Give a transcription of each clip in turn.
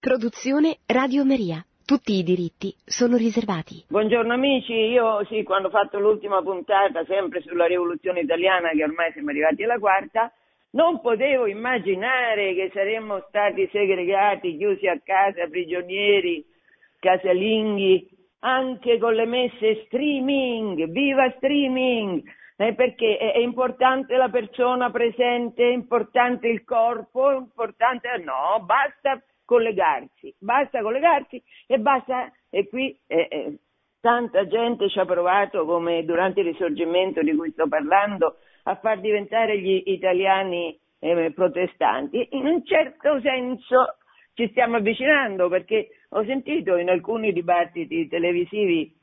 Produzione Radio Maria. Tutti i diritti sono riservati. Buongiorno amici, io sì, quando ho fatto l'ultima puntata, sempre sulla rivoluzione italiana, che ormai siamo arrivati alla quarta, non potevo immaginare che saremmo stati segregati, chiusi a casa, prigionieri, casalinghi, anche con le messe streaming, viva streaming, eh, perché è, è, importante la persona presente, è importante il corpo, è importante... No, basta collegarsi, basta collegarsi e basta, e qui eh, eh, tanta gente ci ha provato, come durante il risorgimento di cui sto parlando, a far diventare gli italiani eh, protestanti. In un certo senso ci stiamo avvicinando perché ho sentito in alcuni dibattiti televisivi,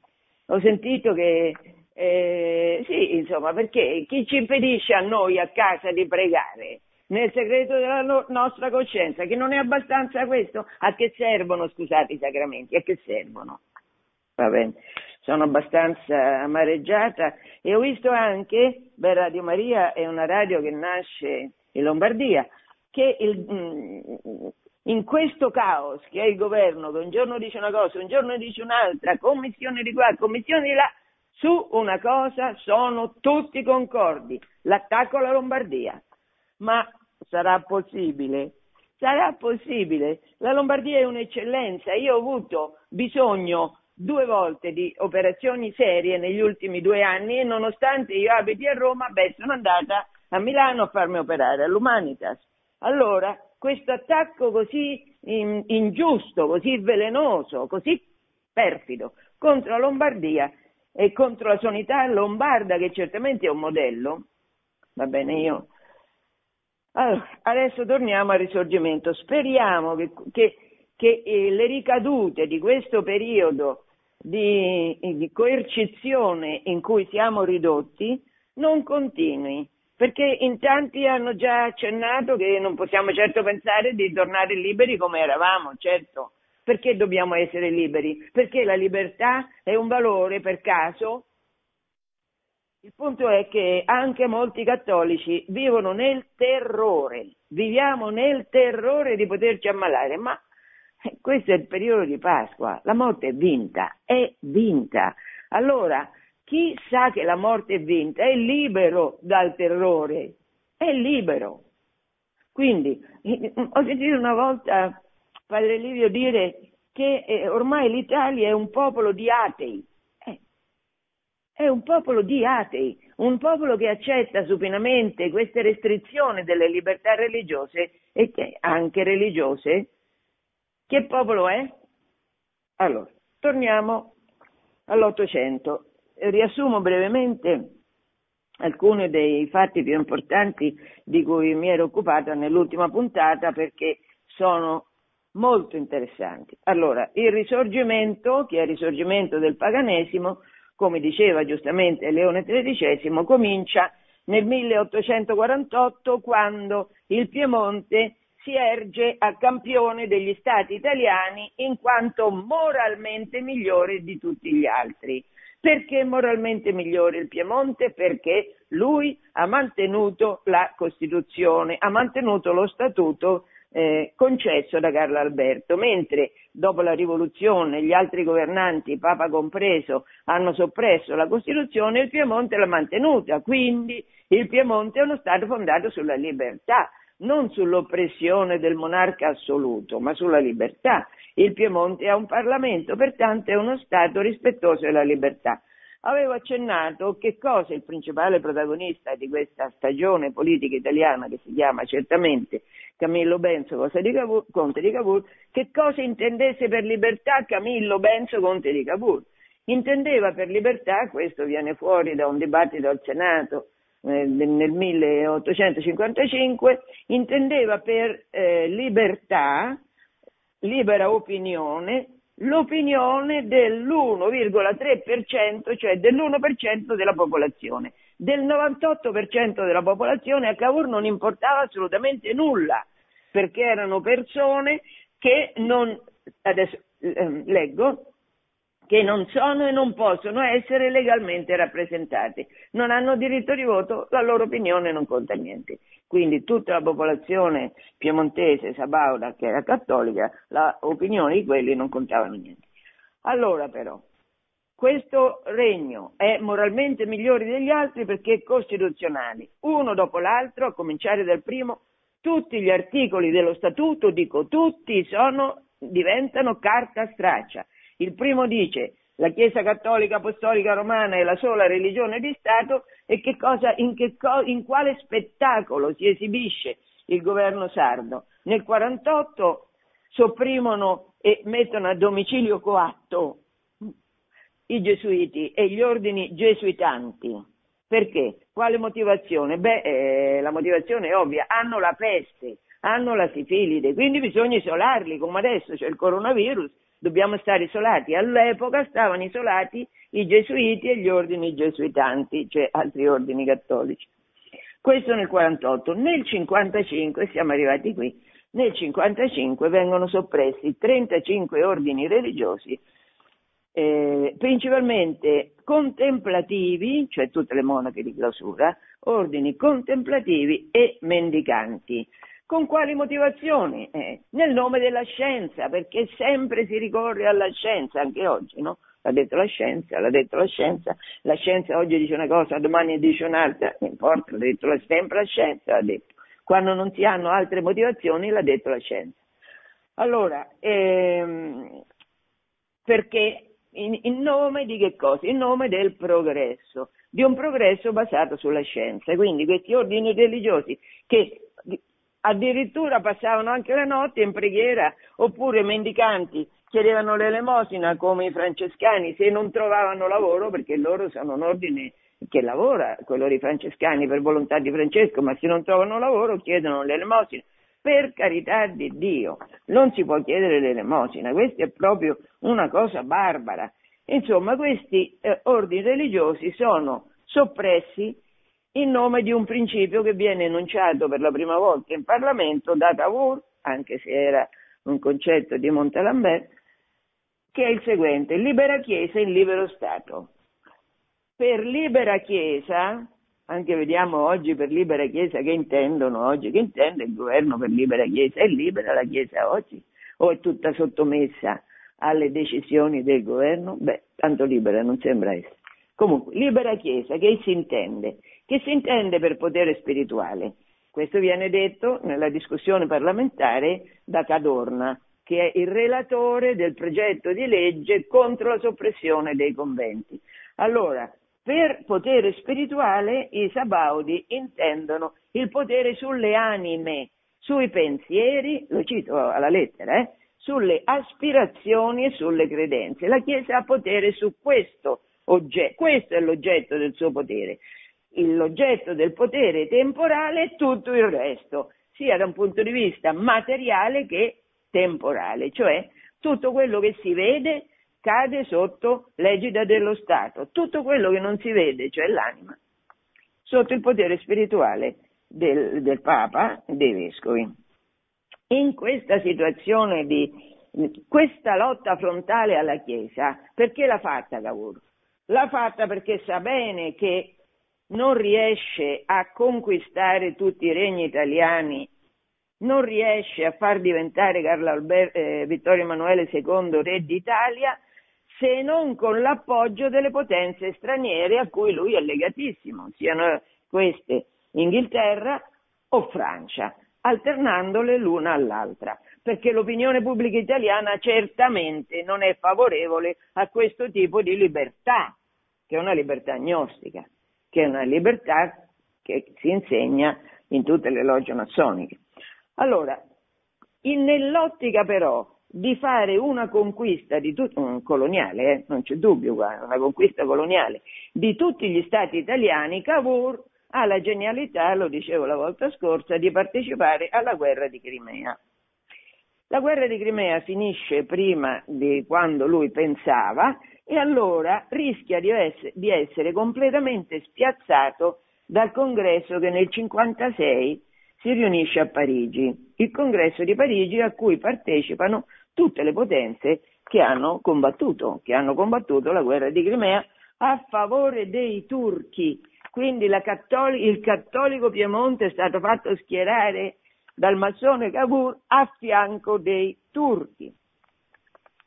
ho sentito che eh, sì, insomma, perché chi ci impedisce a noi a casa di pregare? Nel segreto della no- nostra coscienza, che non è abbastanza questo? A che servono, scusate, i sacramenti? A che servono? Va bene, sono abbastanza amareggiata e ho visto anche, beh, Radio Maria è una radio che nasce in Lombardia, che il, mm, in questo caos che è il governo, che un giorno dice una cosa, un giorno dice un'altra, commissione di qua, commissione di là, su una cosa sono tutti concordi, l'attacco alla Lombardia ma sarà possibile? Sarà possibile? La Lombardia è un'eccellenza. Io ho avuto bisogno due volte di operazioni serie negli ultimi due anni e nonostante io abiti a Roma, beh, sono andata a Milano a farmi operare all'Humanitas. Allora, questo attacco così in, ingiusto, così velenoso, così perfido contro la Lombardia e contro la sanità lombarda, che certamente è un modello, va bene, io allora, adesso torniamo al risorgimento. Speriamo che, che, che eh, le ricadute di questo periodo di, di coercizione in cui siamo ridotti non continui, perché in tanti hanno già accennato che non possiamo certo pensare di tornare liberi come eravamo, certo. Perché dobbiamo essere liberi? Perché la libertà è un valore per caso il punto è che anche molti cattolici vivono nel terrore, viviamo nel terrore di poterci ammalare, ma questo è il periodo di Pasqua, la morte è vinta, è vinta. Allora, chi sa che la morte è vinta è libero dal terrore, è libero. Quindi, ho sentito una volta Padre Livio dire che eh, ormai l'Italia è un popolo di atei è un popolo di atei, un popolo che accetta supinamente queste restrizioni delle libertà religiose e che anche religiose. Che popolo è? Allora, torniamo all'Ottocento. Riassumo brevemente alcuni dei fatti più importanti di cui mi ero occupata nell'ultima puntata perché sono molto interessanti. Allora, il risorgimento, che è il risorgimento del paganesimo, come diceva giustamente Leone XIII, comincia nel 1848 quando il Piemonte si erge a campione degli stati italiani in quanto moralmente migliore di tutti gli altri. Perché moralmente migliore il Piemonte? Perché lui ha mantenuto la Costituzione, ha mantenuto lo Statuto eh, concesso da Carlo Alberto, mentre dopo la rivoluzione gli altri governanti, Papa compreso, hanno soppresso la Costituzione, il Piemonte l'ha mantenuta, quindi il Piemonte è uno Stato fondato sulla libertà, non sull'oppressione del monarca assoluto, ma sulla libertà. Il Piemonte ha un Parlamento, pertanto è uno Stato rispettoso della libertà. Avevo accennato che cosa il principale protagonista di questa stagione politica italiana, che si chiama certamente Camillo Benso Conte di Cavour, che cosa intendesse per libertà Camillo Benso Conte di Cavour. Intendeva per libertà, questo viene fuori da un dibattito al Senato eh, nel 1855, intendeva per eh, libertà, libera opinione, l'opinione dell'1,3%, cioè dell'1% della popolazione. Del 98% della popolazione a Cavour non importava assolutamente nulla, perché erano persone che non, adesso eh, leggo, che non sono e non possono essere legalmente rappresentati. Non hanno diritto di voto, la loro opinione non conta niente. Quindi tutta la popolazione piemontese, sabauda, che era cattolica, l'opinione di quelli non contavano niente. Allora però, questo regno è moralmente migliore degli altri perché è costituzionale, uno dopo l'altro, a cominciare dal primo, tutti gli articoli dello statuto, dico tutti, sono, diventano carta straccia il primo dice la Chiesa Cattolica Apostolica Romana è la sola religione di Stato e che cosa, in, che co- in quale spettacolo si esibisce il governo sardo. Nel 48 sopprimono e mettono a domicilio coatto i gesuiti e gli ordini gesuitanti. Perché? Quale motivazione? Beh, eh, la motivazione è ovvia, hanno la peste, hanno la sifilide, quindi bisogna isolarli, come adesso c'è il coronavirus, dobbiamo stare isolati. All'epoca stavano isolati i gesuiti e gli ordini gesuitanti, cioè altri ordini cattolici. Questo nel 48. Nel 55, siamo arrivati qui, nel 55 vengono soppressi 35 ordini religiosi, eh, principalmente contemplativi, cioè tutte le monache di clausura, ordini contemplativi e mendicanti. Con quali motivazioni? Eh, nel nome della scienza, perché sempre si ricorre alla scienza, anche oggi, no? L'ha detto la scienza, l'ha detto la scienza, la scienza oggi dice una cosa, domani dice un'altra, non importa, l'ha detto sempre la scienza, l'ha detto. Quando non si hanno altre motivazioni, l'ha detto la scienza. Allora, ehm, perché in, in, nome di che cosa? In nome del progresso, di un progresso basato sulla scienza. Quindi questi ordini religiosi che addirittura passavano anche la notte in preghiera, oppure mendicanti chiedevano l'elemosina come i francescani se non trovavano lavoro, perché loro sono un ordine che lavora, quello dei francescani per volontà di Francesco, ma se non trovano lavoro chiedono l'elemosina. Per carità di Dio, non si può chiedere l'elemosina, questa è proprio una cosa barbara. Insomma, questi eh, ordini religiosi sono soppressi in nome di un principio che viene enunciato per la prima volta in Parlamento da Cavour, anche se era un concetto di Montalembert, che è il seguente, libera Chiesa in libero Stato. Per libera Chiesa, anche vediamo oggi per libera Chiesa che intendono oggi, che intende il governo per libera Chiesa? È libera la Chiesa oggi o è tutta sottomessa alle decisioni del governo? Beh, tanto libera non sembra essere. Comunque, libera Chiesa, che si intende? Che si intende per potere spirituale? Questo viene detto nella discussione parlamentare da Cadorna, che è il relatore del progetto di legge contro la soppressione dei conventi. Allora, per potere spirituale i Sabaudi intendono il potere sulle anime, sui pensieri, lo cito alla lettera, eh, sulle aspirazioni e sulle credenze. La Chiesa ha potere su questo oggetto, questo è l'oggetto del suo potere l'oggetto del potere temporale e tutto il resto, sia da un punto di vista materiale che temporale, cioè tutto quello che si vede cade sotto l'egida dello Stato, tutto quello che non si vede, cioè l'anima, sotto il potere spirituale del, del Papa e dei Vescovi. In questa situazione di questa lotta frontale alla Chiesa, perché l'ha fatta Cavour? L'ha fatta perché sa bene che non riesce a conquistare tutti i regni italiani, non riesce a far diventare Carlo Alber- eh, Vittorio Emanuele II re d'Italia se non con l'appoggio delle potenze straniere a cui lui è legatissimo, siano queste Inghilterra o Francia, alternandole l'una all'altra, perché l'opinione pubblica italiana certamente non è favorevole a questo tipo di libertà, che è una libertà agnostica che è una libertà che si insegna in tutte le logge massoniche. Allora, in, nell'ottica però di fare una conquista di tut- un coloniale, eh, non c'è dubbio, una conquista coloniale di tutti gli stati italiani, Cavour ha la genialità, lo dicevo la volta scorsa, di partecipare alla guerra di Crimea. La guerra di Crimea finisce prima di quando lui pensava e allora rischia di essere, di essere completamente spiazzato dal congresso che nel 1956 si riunisce a Parigi, il congresso di Parigi a cui partecipano tutte le potenze che hanno combattuto, che hanno combattuto la guerra di Crimea a favore dei turchi. Quindi cattolic- il cattolico Piemonte è stato fatto schierare dal massone Cavour a fianco dei turchi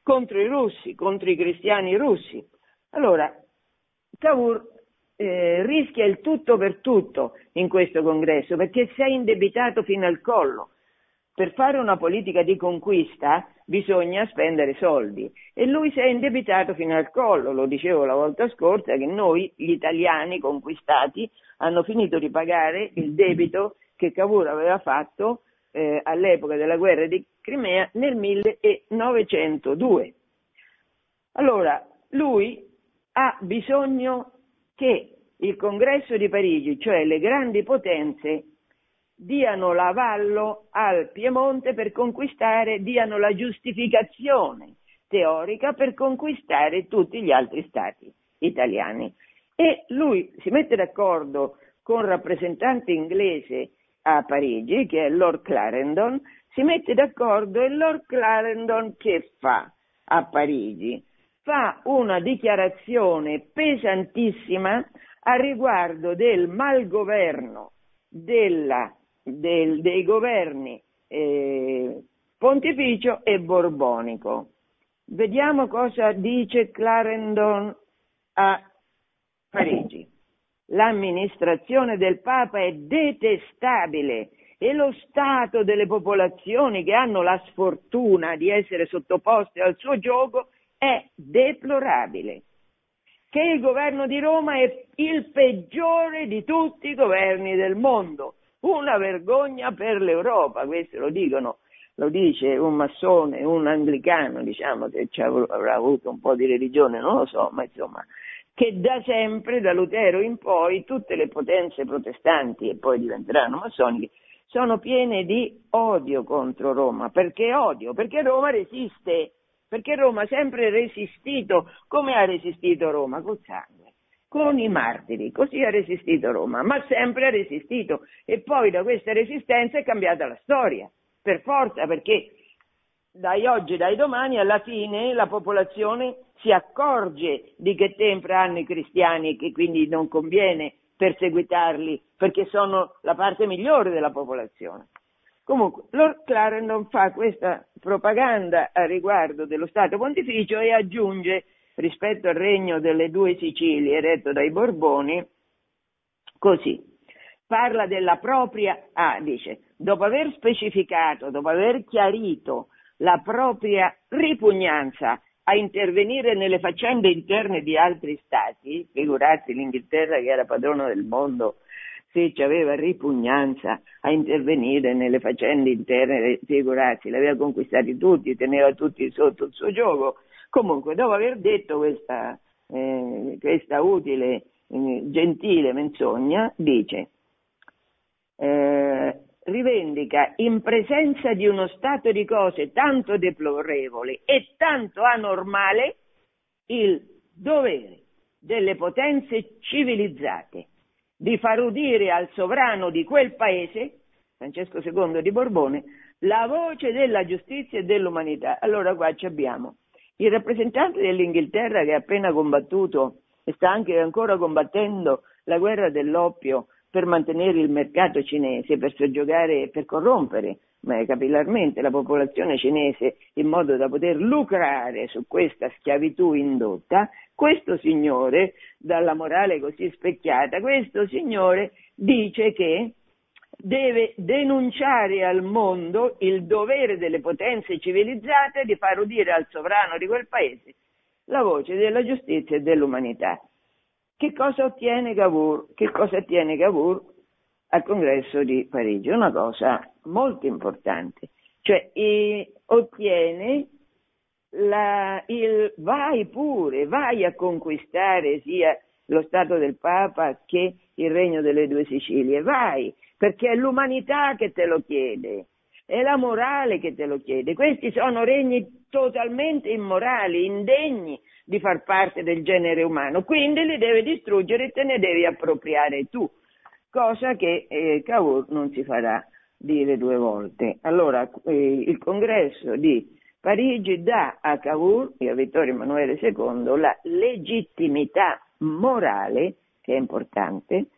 contro i russi, contro i cristiani russi. Allora, Cavour eh, rischia il tutto per tutto in questo congresso perché si è indebitato fino al collo. Per fare una politica di conquista bisogna spendere soldi e lui si è indebitato fino al collo, lo dicevo la volta scorsa che noi, gli italiani conquistati, hanno finito di pagare il debito che Cavour aveva fatto eh, all'epoca della guerra di Crimea nel 1902. Allora, lui ha bisogno che il congresso di Parigi, cioè le grandi potenze, diano l'avallo al Piemonte per conquistare, diano la giustificazione teorica per conquistare tutti gli altri stati italiani. E lui si mette d'accordo con rappresentante inglese a Parigi, che è Lord Clarendon, si mette d'accordo e Lord Clarendon che fa a Parigi? Fa una dichiarazione pesantissima a riguardo del malgoverno della, del, dei governi eh, pontificio e borbonico. Vediamo cosa dice Clarendon a Parigi. L'amministrazione del Papa è detestabile e lo stato delle popolazioni che hanno la sfortuna di essere sottoposte al suo gioco è deplorabile. Che il governo di Roma è il peggiore di tutti i governi del mondo, una vergogna per l'Europa, questo lo dicono, lo dice un massone, un anglicano, diciamo, che avrà avuto un po' di religione, non lo so, ma insomma, che da sempre, da Lutero in poi, tutte le potenze protestanti e poi diventeranno massoniche, sono piene di odio contro Roma. Perché odio? Perché Roma resiste, perché Roma ha sempre resistito. Come ha resistito Roma? Col sangue, con i martiri, così ha resistito Roma, ma sempre ha resistito. E poi da questa resistenza è cambiata la storia, per forza, perché dai oggi, dai domani, alla fine la popolazione si accorge di che tempo hanno i cristiani e che quindi non conviene perseguitarli perché sono la parte migliore della popolazione. Comunque, Lord Clarendon fa questa propaganda a riguardo dello Stato Pontificio e aggiunge, rispetto al regno delle due Sicilie retto dai Borboni, così. Parla della propria, ah, dice, dopo aver specificato, dopo aver chiarito la propria ripugnanza a intervenire nelle faccende interne di altri stati, figurati l'Inghilterra che era padrona del mondo, se ci aveva ripugnanza a intervenire nelle faccende interne, figurati, l'aveva conquistati tutti, teneva tutti sotto il suo gioco. Comunque, dopo aver detto questa, eh, questa utile, eh, gentile menzogna, dice eh, rivendica in presenza di uno stato di cose tanto deplorevole e tanto anormale il dovere delle potenze civilizzate di far udire al sovrano di quel paese, Francesco II di Borbone, la voce della giustizia e dell'umanità. Allora qua abbiamo il rappresentante dell'Inghilterra che ha appena combattuto e sta anche ancora combattendo la guerra dell'oppio per mantenere il mercato cinese, per soggiogare e per corrompere capillarmente la popolazione cinese in modo da poter lucrare su questa schiavitù indotta, questo signore, dalla morale così specchiata, questo signore dice che deve denunciare al mondo il dovere delle potenze civilizzate di far udire al sovrano di quel paese la voce della giustizia e dell'umanità. Che cosa ottiene Cavour? Che cosa ottiene Cavour al congresso di Parigi? Una cosa molto importante, cioè eh, ottiene la, il vai pure, vai a conquistare sia lo Stato del Papa che il Regno delle Due Sicilie, vai, perché è l'umanità che te lo chiede, è la morale che te lo chiede. Questi sono regni totalmente immorali, indegni di far parte del genere umano, quindi li deve distruggere e te ne devi appropriare tu, cosa che eh, Cavour non si farà dire due volte. Allora, eh, il congresso di Parigi dà a Cavour e a Vittorio Emanuele II la legittimità morale, che è importante,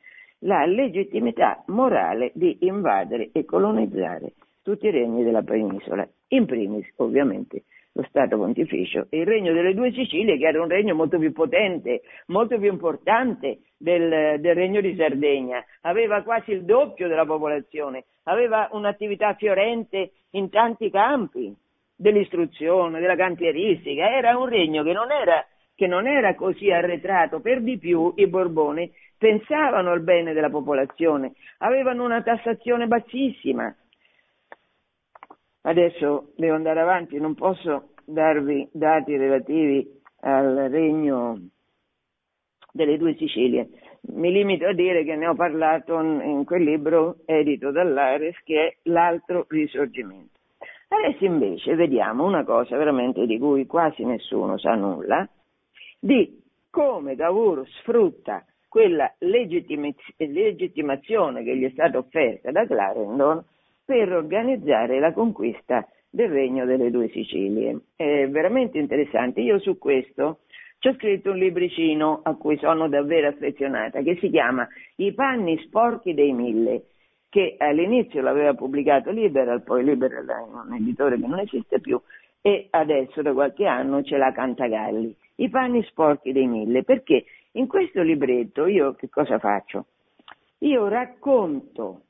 la legittimità morale di invadere e colonizzare tutti i regni della penisola, in primis ovviamente lo Stato Pontificio. Il regno delle due Sicilie che era un regno molto più potente, molto più importante del, del regno di Sardegna, aveva quasi il doppio della popolazione, aveva un'attività fiorente in tanti campi dell'istruzione, della cantieristica, era un regno che non era, che non era così arretrato, per di più i Borboni pensavano al bene della popolazione, avevano una tassazione bassissima, Adesso devo andare avanti, non posso darvi dati relativi al regno delle due Sicilie. Mi limito a dire che ne ho parlato in quel libro edito dall'Ares che è L'altro risorgimento. Adesso invece vediamo una cosa veramente di cui quasi nessuno sa nulla, di come Cavour sfrutta quella legittimazione che gli è stata offerta da Clarendon per organizzare la conquista del regno delle due Sicilie. È veramente interessante. Io su questo ci ho scritto un libricino a cui sono davvero affezionata, che si chiama I panni sporchi dei mille, che all'inizio l'aveva pubblicato Liberal, poi Liberal è un editore che non esiste più, e adesso da qualche anno ce l'ha Cantagalli. I panni sporchi dei mille, perché in questo libretto io che cosa faccio? Io racconto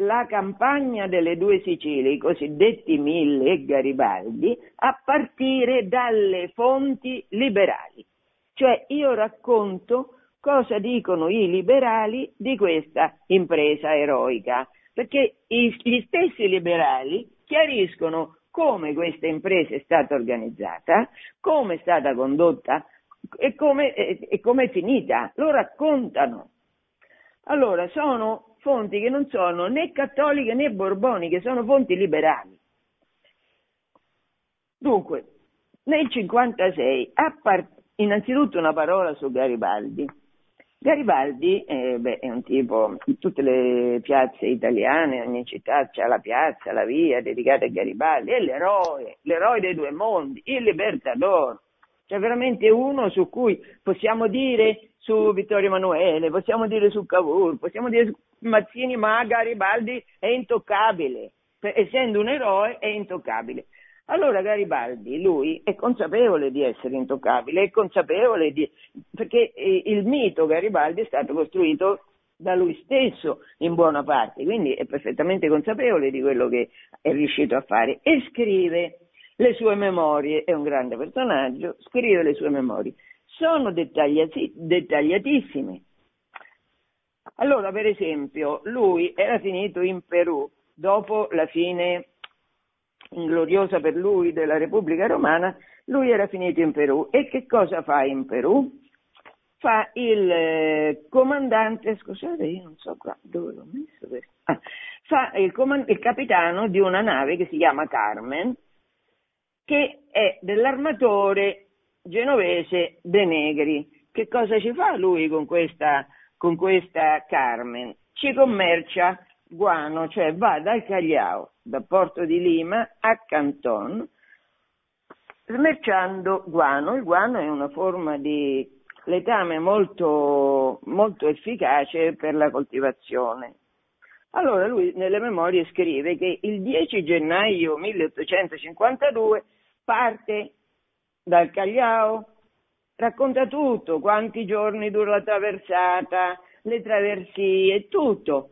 la campagna delle due Sicilie, i cosiddetti Mille e Garibaldi, a partire dalle fonti liberali. Cioè io racconto cosa dicono i liberali di questa impresa eroica, perché gli stessi liberali chiariscono come questa impresa è stata organizzata, come è stata condotta e come, è finita, lo raccontano. Allora, sono fonti che non sono né cattoliche né borboniche, sono fonti liberali. Dunque, nel 56, part- innanzitutto una parola su Garibaldi. Garibaldi eh, beh, è un tipo, in tutte le piazze italiane, ogni città c'è la piazza, la via dedicata a Garibaldi, è l'eroe, l'eroe dei due mondi, il libertador. C'è veramente uno su cui possiamo dire su Vittorio Emanuele, possiamo dire su Cavour, possiamo dire su Mazzini, ma Garibaldi è intoccabile, essendo un eroe è intoccabile. Allora Garibaldi, lui è consapevole di essere intoccabile, è consapevole di... perché eh, il mito Garibaldi è stato costruito da lui stesso in buona parte, quindi è perfettamente consapevole di quello che è riuscito a fare e scrive le sue memorie, è un grande personaggio, scrive le sue memorie, sono dettagliati, dettagliatissime, allora, per esempio, lui era finito in Perù dopo la fine gloriosa per lui della Repubblica Romana, lui era finito in Perù. E che cosa fa in Perù? Fa il eh, comandante, scusate, io non so qua dove l'ho messo questo. Ah, fa il, comand- il capitano di una nave che si chiama Carmen, che è dell'armatore genovese De Negri. Che cosa ci fa lui con questa con questa Carmen, ci commercia guano, cioè va dal Cagliao, da Porto di Lima a Canton, smerciando guano. Il guano è una forma di letame molto, molto efficace per la coltivazione. Allora lui nelle memorie scrive che il 10 gennaio 1852 parte dal Cagliao racconta tutto, quanti giorni dura la traversata, le traversie, tutto.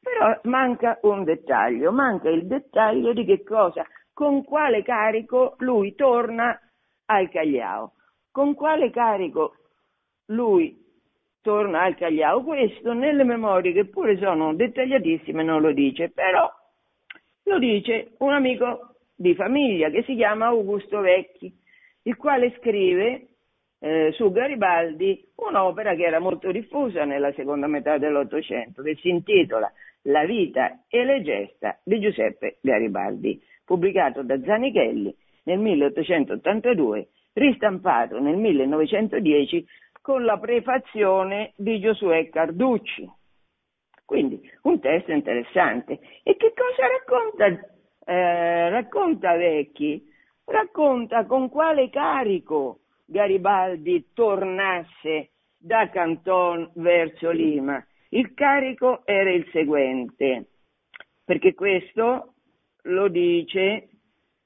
Però manca un dettaglio, manca il dettaglio di che cosa, con quale carico lui torna al Cagliao. Con quale carico lui torna al Cagliao? Questo nelle memorie, che pure sono dettagliatissime, non lo dice, però lo dice un amico di famiglia che si chiama Augusto Vecchi, il quale scrive eh, su Garibaldi un'opera che era molto diffusa nella seconda metà dell'Ottocento, che si intitola La vita e le gesta di Giuseppe Garibaldi, pubblicato da Zanichelli nel 1882, ristampato nel 1910 con la prefazione di Giosuè Carducci. Quindi un testo interessante. E che cosa racconta? Eh, racconta Vecchi racconta con quale carico Garibaldi tornasse da Canton verso Lima. Il carico era il seguente, perché questo lo dice,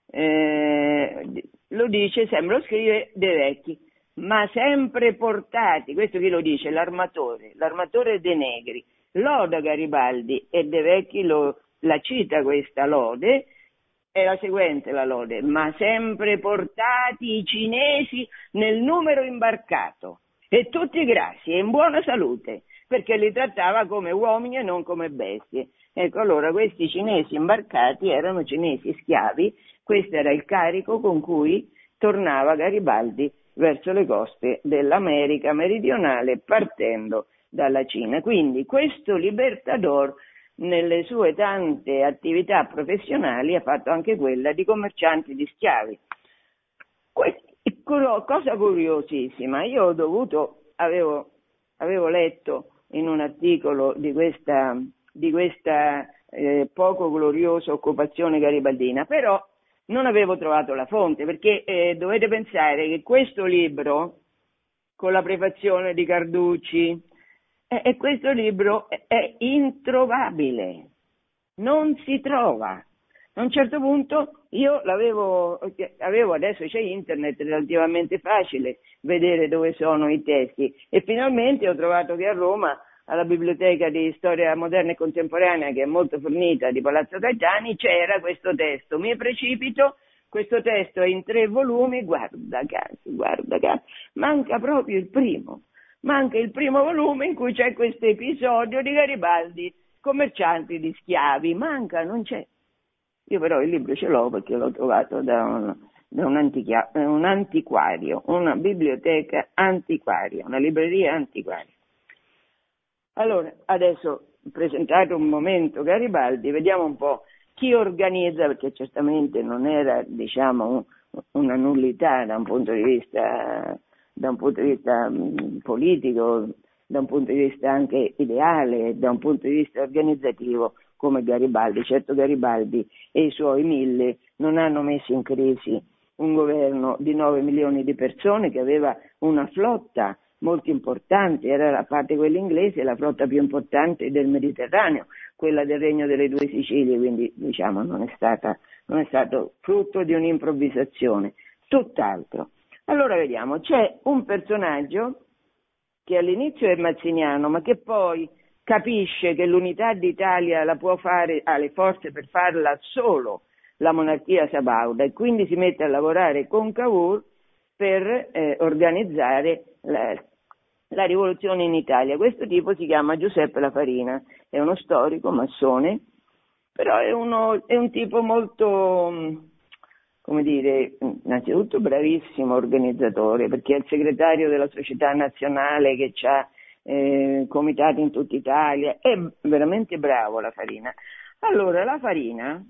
eh, lo dice, sempre lo scrive De Vecchi, ma sempre portati, questo chi lo dice? L'armatore, l'armatore De Negri, loda Garibaldi e De Vecchi lo, la cita questa lode, è la seguente la lode, ma sempre portati i cinesi nel numero imbarcato e tutti grassi e in buona salute, perché li trattava come uomini e non come bestie. Ecco, allora questi cinesi imbarcati erano cinesi schiavi, questo era il carico con cui tornava Garibaldi verso le coste dell'America meridionale partendo dalla Cina. Quindi questo Libertador nelle sue tante attività professionali ha fatto anche quella di commerciante di schiavi. Cosa curiosissima, io ho dovuto, avevo, avevo letto in un articolo di questa di questa eh, poco gloriosa occupazione garibaldina, però non avevo trovato la fonte, perché eh, dovete pensare che questo libro, con la prefazione di Carducci, e questo libro è introvabile, non si trova. A un certo punto io l'avevo, avevo, adesso c'è internet, relativamente facile vedere dove sono i testi e finalmente ho trovato che a Roma alla biblioteca di storia moderna e contemporanea, che è molto fornita, di Palazzo Gaetani, c'era questo testo. Mi precipito, questo testo è in tre volumi, guarda caso, guarda caso, manca proprio il primo. Manca il primo volume in cui c'è questo episodio di Garibaldi, commercianti di schiavi. Manca, non c'è. Io però il libro ce l'ho perché l'ho trovato da un, da un, antichia, un antiquario, una biblioteca antiquaria, una libreria antiquaria. Allora, adesso presentato un momento Garibaldi, vediamo un po' chi organizza, perché certamente non era diciamo, una nullità da un punto di vista, un punto di vista mh, politico, da un punto di vista anche ideale, da un punto di vista organizzativo come Garibaldi. Certo Garibaldi e i suoi mille non hanno messo in crisi un governo di 9 milioni di persone che aveva una flotta molto importante, era la parte quella inglese, la flotta più importante del Mediterraneo, quella del Regno delle Due Sicilie, quindi diciamo non è, stata, non è stato frutto di un'improvvisazione, tutt'altro. Allora vediamo, c'è un personaggio che all'inizio è mazziniano, ma che poi capisce che l'unità d'Italia la può fare, ha le forze per farla solo la monarchia sabauda e quindi si mette a lavorare con Cavour per eh, organizzare la, la rivoluzione in Italia. Questo tipo si chiama Giuseppe La Farina, è uno storico, massone, però è, uno, è un tipo molto, come dire, innanzitutto bravissimo organizzatore, perché è il segretario della Società Nazionale che ha eh, comitati in tutta Italia, è veramente bravo La Farina. Allora, La Farina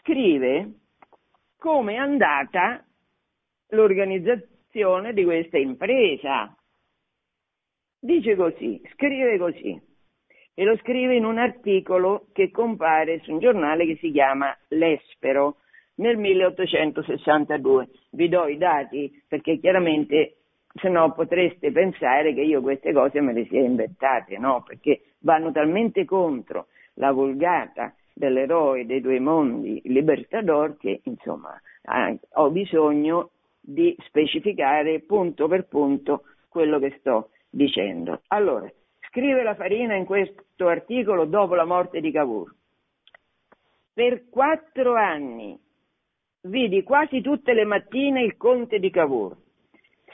scrive come è andata l'organizzazione di questa impresa Dice così, scrive così, e lo scrive in un articolo che compare su un giornale che si chiama L'Espero nel 1862. Vi do i dati perché chiaramente se no potreste pensare che io queste cose me le sia inventate, no? Perché vanno talmente contro la vulgata dell'eroe dei due mondi, Libertador, che insomma ho bisogno di specificare punto per punto quello che sto dicendo. Allora, scrive la Farina in questo articolo dopo la morte di Cavour. Per quattro anni vidi quasi tutte le mattine il conte di Cavour,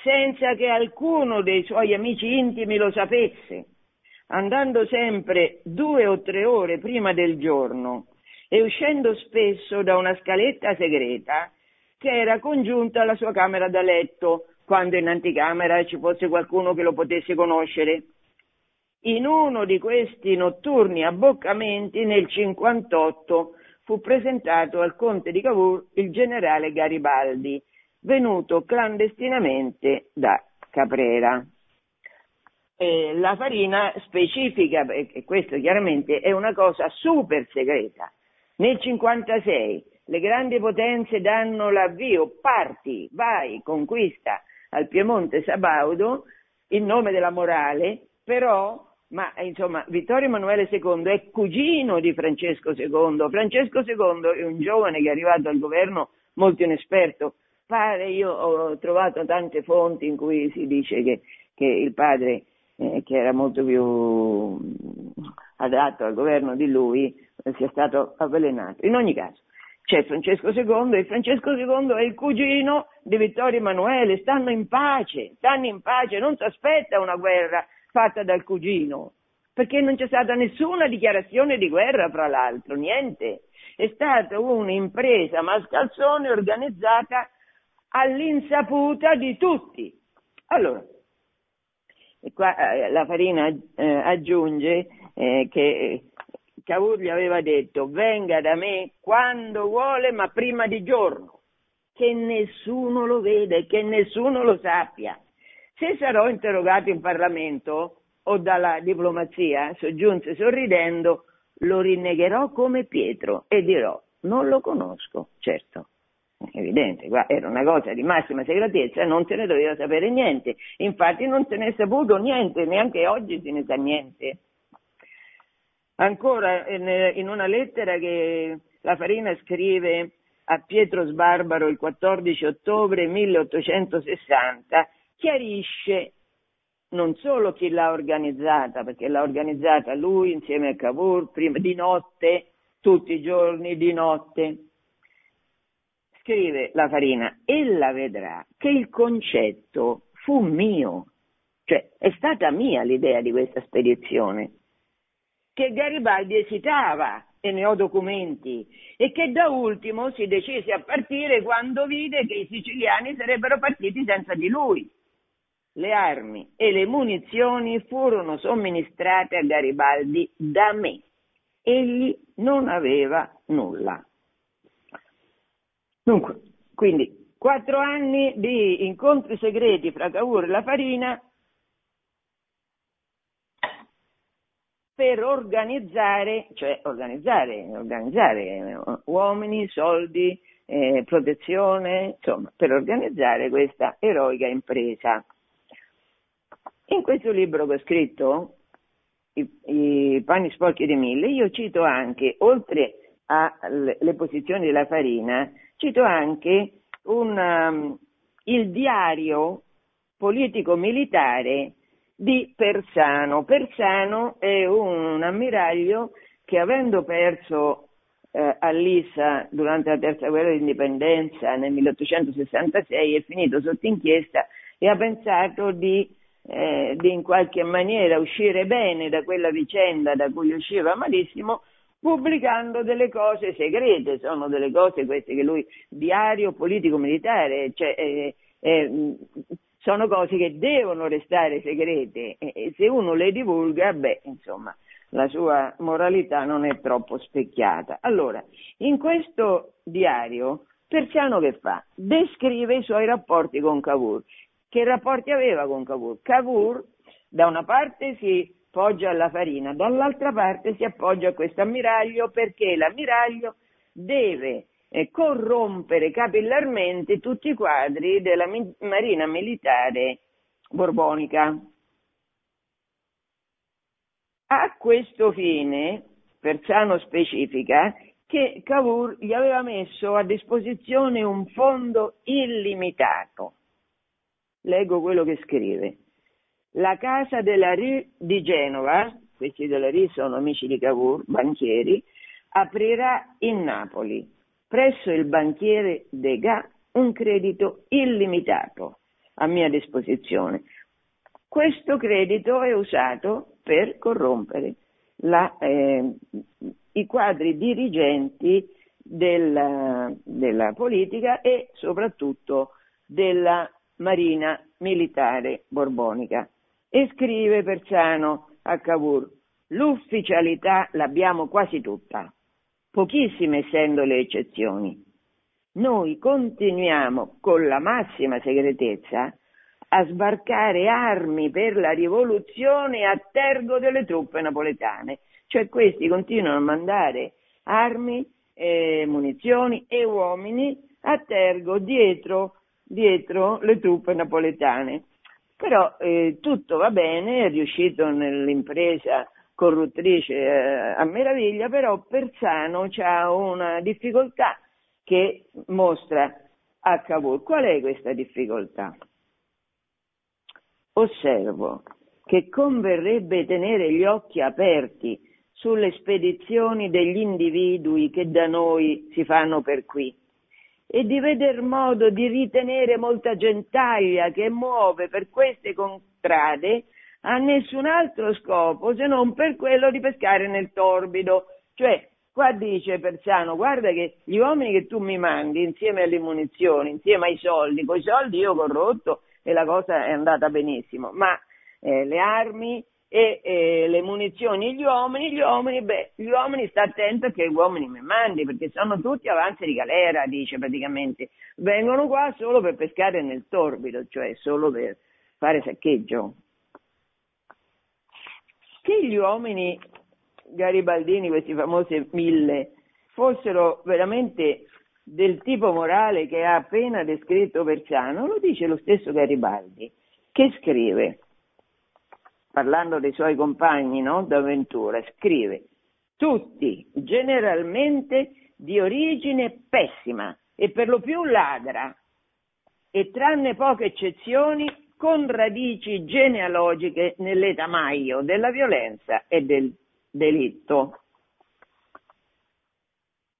senza che alcuno dei suoi amici intimi lo sapesse, andando sempre due o tre ore prima del giorno e uscendo spesso da una scaletta segreta che era congiunta alla sua camera da letto, quando in anticamera ci fosse qualcuno che lo potesse conoscere. In uno di questi notturni abboccamenti nel 58 fu presentato al conte di Cavour il generale Garibaldi, venuto clandestinamente da Caprera. E la farina specifica, e questo chiaramente è una cosa super segreta. Nel 56 le grandi potenze danno l'avvio, parti, vai, conquista al Piemonte Sabaudo in nome della morale, però ma insomma Vittorio Emanuele II è cugino di Francesco II. Francesco II è un giovane che è arrivato al governo molto inesperto. Pare, io ho trovato tante fonti in cui si dice che, che il padre, eh, che era molto più adatto al governo di lui, sia stato avvelenato. In ogni caso, c'è Francesco II e Francesco II è il cugino di Vittorio Emanuele, stanno in pace, stanno in pace, non si aspetta una guerra fatta dal cugino, perché non c'è stata nessuna dichiarazione di guerra, fra l'altro, niente. È stata un'impresa mascalzone organizzata all'insaputa di tutti. Allora, qua eh, la Farina eh, aggiunge eh, che Cavour gli aveva detto venga da me quando vuole ma prima di giorno, che nessuno lo veda e che nessuno lo sappia. Se sarò interrogato in Parlamento o dalla diplomazia, soggiunse sorridendo, lo rinnegherò come Pietro e dirò non lo conosco, certo. Evidente, era una cosa di massima segretezza, non se ne doveva sapere niente. Infatti non se ne è saputo niente, neanche oggi se ne sa niente. Ancora in una lettera che la Farina scrive a Pietro Sbarbaro il 14 ottobre 1860, chiarisce non solo chi l'ha organizzata, perché l'ha organizzata lui insieme a Cavour, prima di notte, tutti i giorni di notte. Scrive la Farina, ella vedrà che il concetto fu mio, cioè è stata mia l'idea di questa spedizione che Garibaldi esitava, e ne ho documenti, e che da ultimo si decise a partire quando vide che i siciliani sarebbero partiti senza di lui. Le armi e le munizioni furono somministrate a Garibaldi da me. Egli non aveva nulla. Dunque, quindi, quattro anni di incontri segreti fra Cavour e la Farina per organizzare, cioè organizzare, organizzare uomini, soldi, eh, protezione, insomma, per organizzare questa eroica impresa. In questo libro che ho scritto, I, i panni sporchi di mille, io cito anche, oltre alle posizioni della Farina, cito anche un, um, il diario politico-militare di Persano. Persano è un ammiraglio che avendo perso eh, a Lissa durante la terza guerra d'indipendenza nel 1866 è finito sotto inchiesta e ha pensato di, eh, di in qualche maniera uscire bene da quella vicenda da cui usciva malissimo pubblicando delle cose segrete, sono delle cose queste che lui, diario politico-militare, cioè, eh, eh, sono cose che devono restare segrete e se uno le divulga, beh, insomma, la sua moralità non è troppo specchiata. Allora, in questo diario, Persiano che fa? Descrive i suoi rapporti con Cavour. Che rapporti aveva con Cavour? Cavour, da una parte si poggia alla farina, dall'altra parte si appoggia a questo ammiraglio perché l'ammiraglio deve eh, corrompere capillarmente tutti i quadri della mi- Marina Militare Borbonica. A questo fine, Persano specifica che Cavour gli aveva messo a disposizione un fondo illimitato. Leggo quello che scrive. La casa della Rue di Genova, questi della Rue sono amici di Cavour, banchieri, aprirà in Napoli presso il banchiere Degas un credito illimitato a mia disposizione. Questo credito è usato per corrompere la, eh, i quadri dirigenti della, della politica e soprattutto della marina militare borbonica. E scrive Persano a Cavour, l'ufficialità l'abbiamo quasi tutta pochissime essendo le eccezioni. Noi continuiamo con la massima segretezza a sbarcare armi per la rivoluzione a tergo delle truppe napoletane, cioè questi continuano a mandare armi eh, munizioni e uomini a Tergo dietro, dietro le truppe napoletane. Però eh, tutto va bene, è riuscito nell'impresa corruttrice eh, a meraviglia, però Persano ha una difficoltà che mostra a Cavour. Qual è questa difficoltà? Osservo che converrebbe tenere gli occhi aperti sulle spedizioni degli individui che da noi si fanno per qui e di veder modo di ritenere molta gentaglia che muove per queste contrade a nessun altro scopo se non per quello di pescare nel torbido. Cioè, qua dice Persano, guarda che gli uomini che tu mi mandi insieme alle munizioni, insieme ai soldi, con i soldi io ho corrotto e la cosa è andata benissimo, ma eh, le armi e eh, le munizioni, gli uomini, gli uomini, beh, gli uomini sta attento che gli uomini mi mandi, perché sono tutti avanzi di galera, dice praticamente, vengono qua solo per pescare nel torbido, cioè solo per fare saccheggio. Che gli uomini garibaldini, questi famosi mille, fossero veramente del tipo morale che ha appena descritto Persano, lo dice lo stesso Garibaldi, che scrive, parlando dei suoi compagni no, d'avventura, scrive, tutti generalmente di origine pessima e per lo più ladra, e tranne poche eccezioni con radici genealogiche nell'etamaio della violenza e del delitto.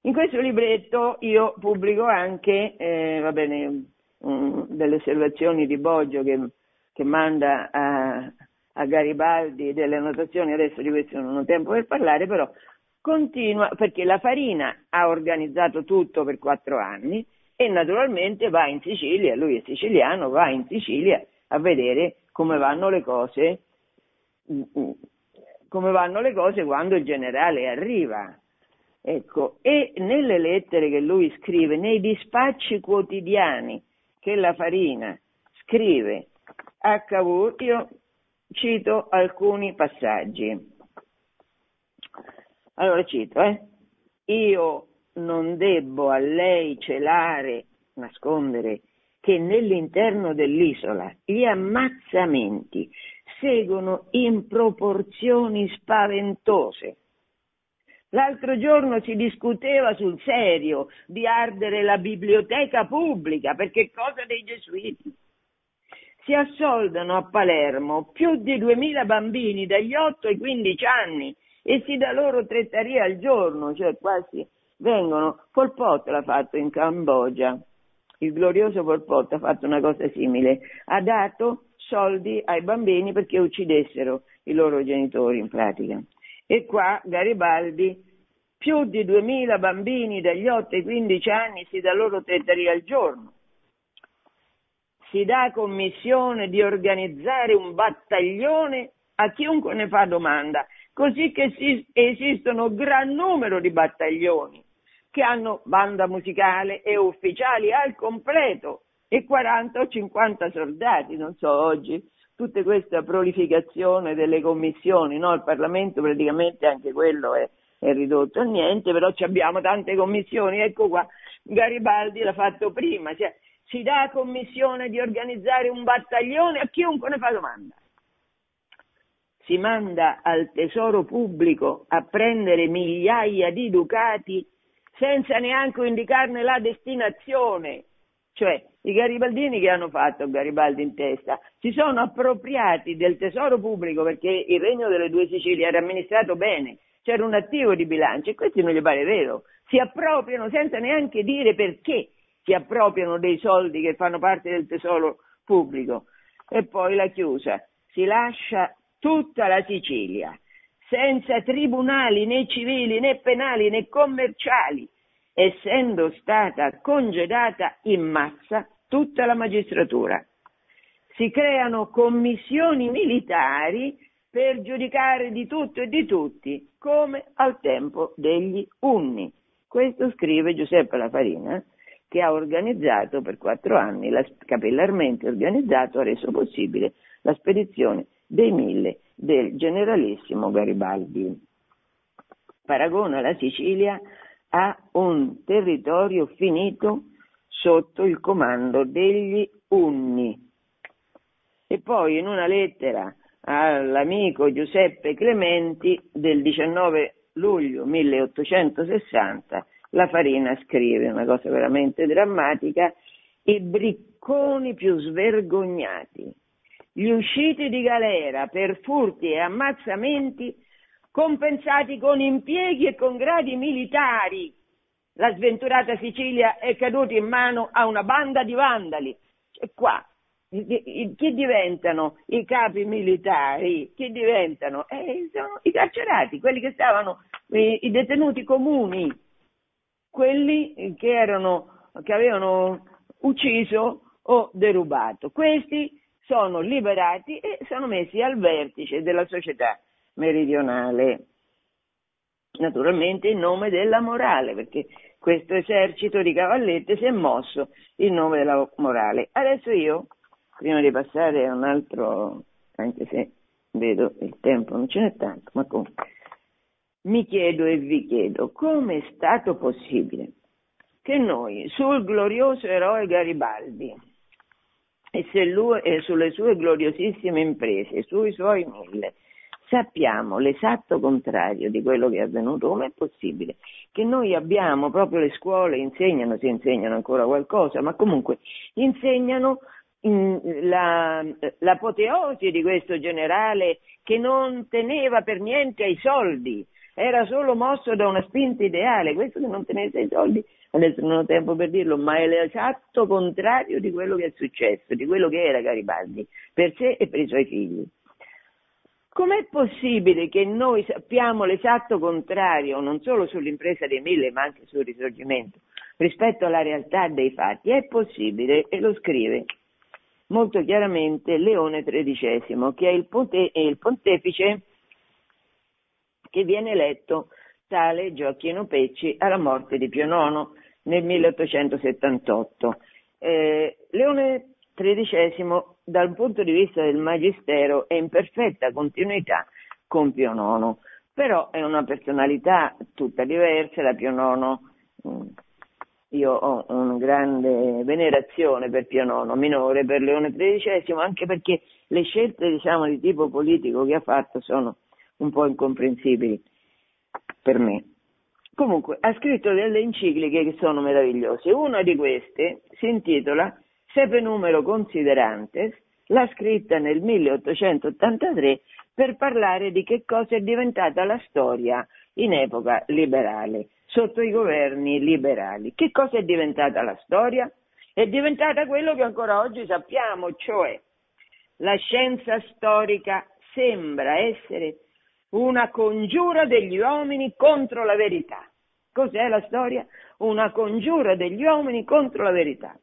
In questo libretto io pubblico anche eh, bene, um, delle osservazioni di Boggio che, che manda a, a, Garibaldi delle annotazioni, adesso di questo non ho tempo per parlare, però continua perché la Farina ha organizzato tutto per quattro anni e naturalmente va in Sicilia, lui è siciliano, va in Sicilia a vedere come vanno le cose, come vanno le cose quando il generale arriva. Ecco, e nelle lettere che lui scrive, nei dispacci quotidiani che la Farina scrive a Cavour, io cito alcuni passaggi. Allora cito, eh? Io non debbo a lei celare, nascondere, che nell'interno dell'isola gli ammazzamenti seguono in proporzioni spaventose L'altro giorno si discuteva sul serio di ardere la biblioteca pubblica, perché cosa dei gesuiti? Si assoldano a Palermo più di 2000 bambini dagli 8 ai 15 anni e si dà loro tre tarie al giorno, cioè quasi vengono. Pol Pot l'ha fatto in Cambogia, il glorioso Pol Pot ha fatto una cosa simile, ha dato soldi ai bambini perché uccidessero i loro genitori in pratica. E qua Garibaldi, più di 2000 bambini dagli 8 ai 15 anni si dà loro tetteria al giorno. Si dà commissione di organizzare un battaglione a chiunque ne fa domanda, così che si, esistono gran numero di battaglioni che hanno banda musicale e ufficiali al completo e 40 o 50 soldati, non so oggi tutta questa prolificazione delle commissioni, no? il Parlamento praticamente anche quello è, è ridotto a niente, però abbiamo tante commissioni, ecco qua, Garibaldi l'ha fatto prima, cioè, si dà commissione di organizzare un battaglione? A chiunque ne fa domanda. Si manda al tesoro pubblico a prendere migliaia di ducati senza neanche indicarne la destinazione, cioè i garibaldini che hanno fatto Garibaldi in testa si sono appropriati del tesoro pubblico perché il regno delle due Sicilie era amministrato bene, c'era un attivo di bilancio e questi non gli pare vero, si appropriano senza neanche dire perché si appropriano dei soldi che fanno parte del tesoro pubblico. E poi la chiusa, si lascia tutta la Sicilia, senza tribunali né civili né penali né commerciali, essendo stata congedata in massa tutta la magistratura. Si creano commissioni militari per giudicare di tutto e di tutti, come al tempo degli Unni. Questo scrive Giuseppe Lafarina, che ha organizzato per quattro anni, la, capillarmente organizzato, ha reso possibile la spedizione dei mille del generalissimo Garibaldi. Paragona la Sicilia a un territorio finito sotto il comando degli Unni. E poi in una lettera all'amico Giuseppe Clementi del 19 luglio 1860 la Farina scrive una cosa veramente drammatica, i bricconi più svergognati, gli usciti di galera per furti e ammazzamenti compensati con impieghi e con gradi militari. La sventurata Sicilia è caduta in mano a una banda di vandali. E qua, chi diventano i capi militari? Chi diventano? Eh, sono i carcerati, quelli che stavano, i, i detenuti comuni, quelli che, erano, che avevano ucciso o derubato. Questi sono liberati e sono messi al vertice della società meridionale. Naturalmente in nome della morale, perché questo esercito di cavallette si è mosso in nome della morale. Adesso io, prima di passare a un altro, anche se vedo il tempo non ce n'è tanto, ma comunque, mi chiedo e vi chiedo come è stato possibile che noi sul glorioso eroe Garibaldi e, lui, e sulle sue gloriosissime imprese, sui suoi mille, sappiamo l'esatto contrario di quello che è avvenuto, come è possibile che noi abbiamo proprio le scuole, insegnano, si insegnano ancora qualcosa, ma comunque insegnano la, l'apoteosi di questo generale che non teneva per niente ai soldi, era solo mosso da una spinta ideale, questo che non tenesse ai soldi, adesso non ho tempo per dirlo, ma è l'esatto contrario di quello che è successo, di quello che era Garibaldi, per sé e per i suoi figli. Com'è possibile che noi sappiamo l'esatto contrario, non solo sull'impresa dei mille, ma anche sul risorgimento, rispetto alla realtà dei fatti? È possibile, e lo scrive molto chiaramente Leone XIII, che è il, ponte- è il pontefice che viene eletto tale Gioacchino Pecci alla morte di Pio IX nel 1878. Eh, Leone XIII dal punto di vista del magistero è in perfetta continuità con Pio IX, però è una personalità tutta diversa da Pio IX. Mm, io ho una grande venerazione per Pio IX, minore per Leone XIII, anche perché le scelte diciamo, di tipo politico che ha fatto sono un po' incomprensibili per me. Comunque, ha scritto delle encicliche che sono meravigliose. Una di queste si intitola Sepe Numero Considerantes, l'ha scritta nel 1883 per parlare di che cosa è diventata la storia in epoca liberale, sotto i governi liberali. Che cosa è diventata la storia? È diventata quello che ancora oggi sappiamo, cioè la scienza storica sembra essere una congiura degli uomini contro la verità. Cos'è la storia? Una congiura degli uomini contro la verità.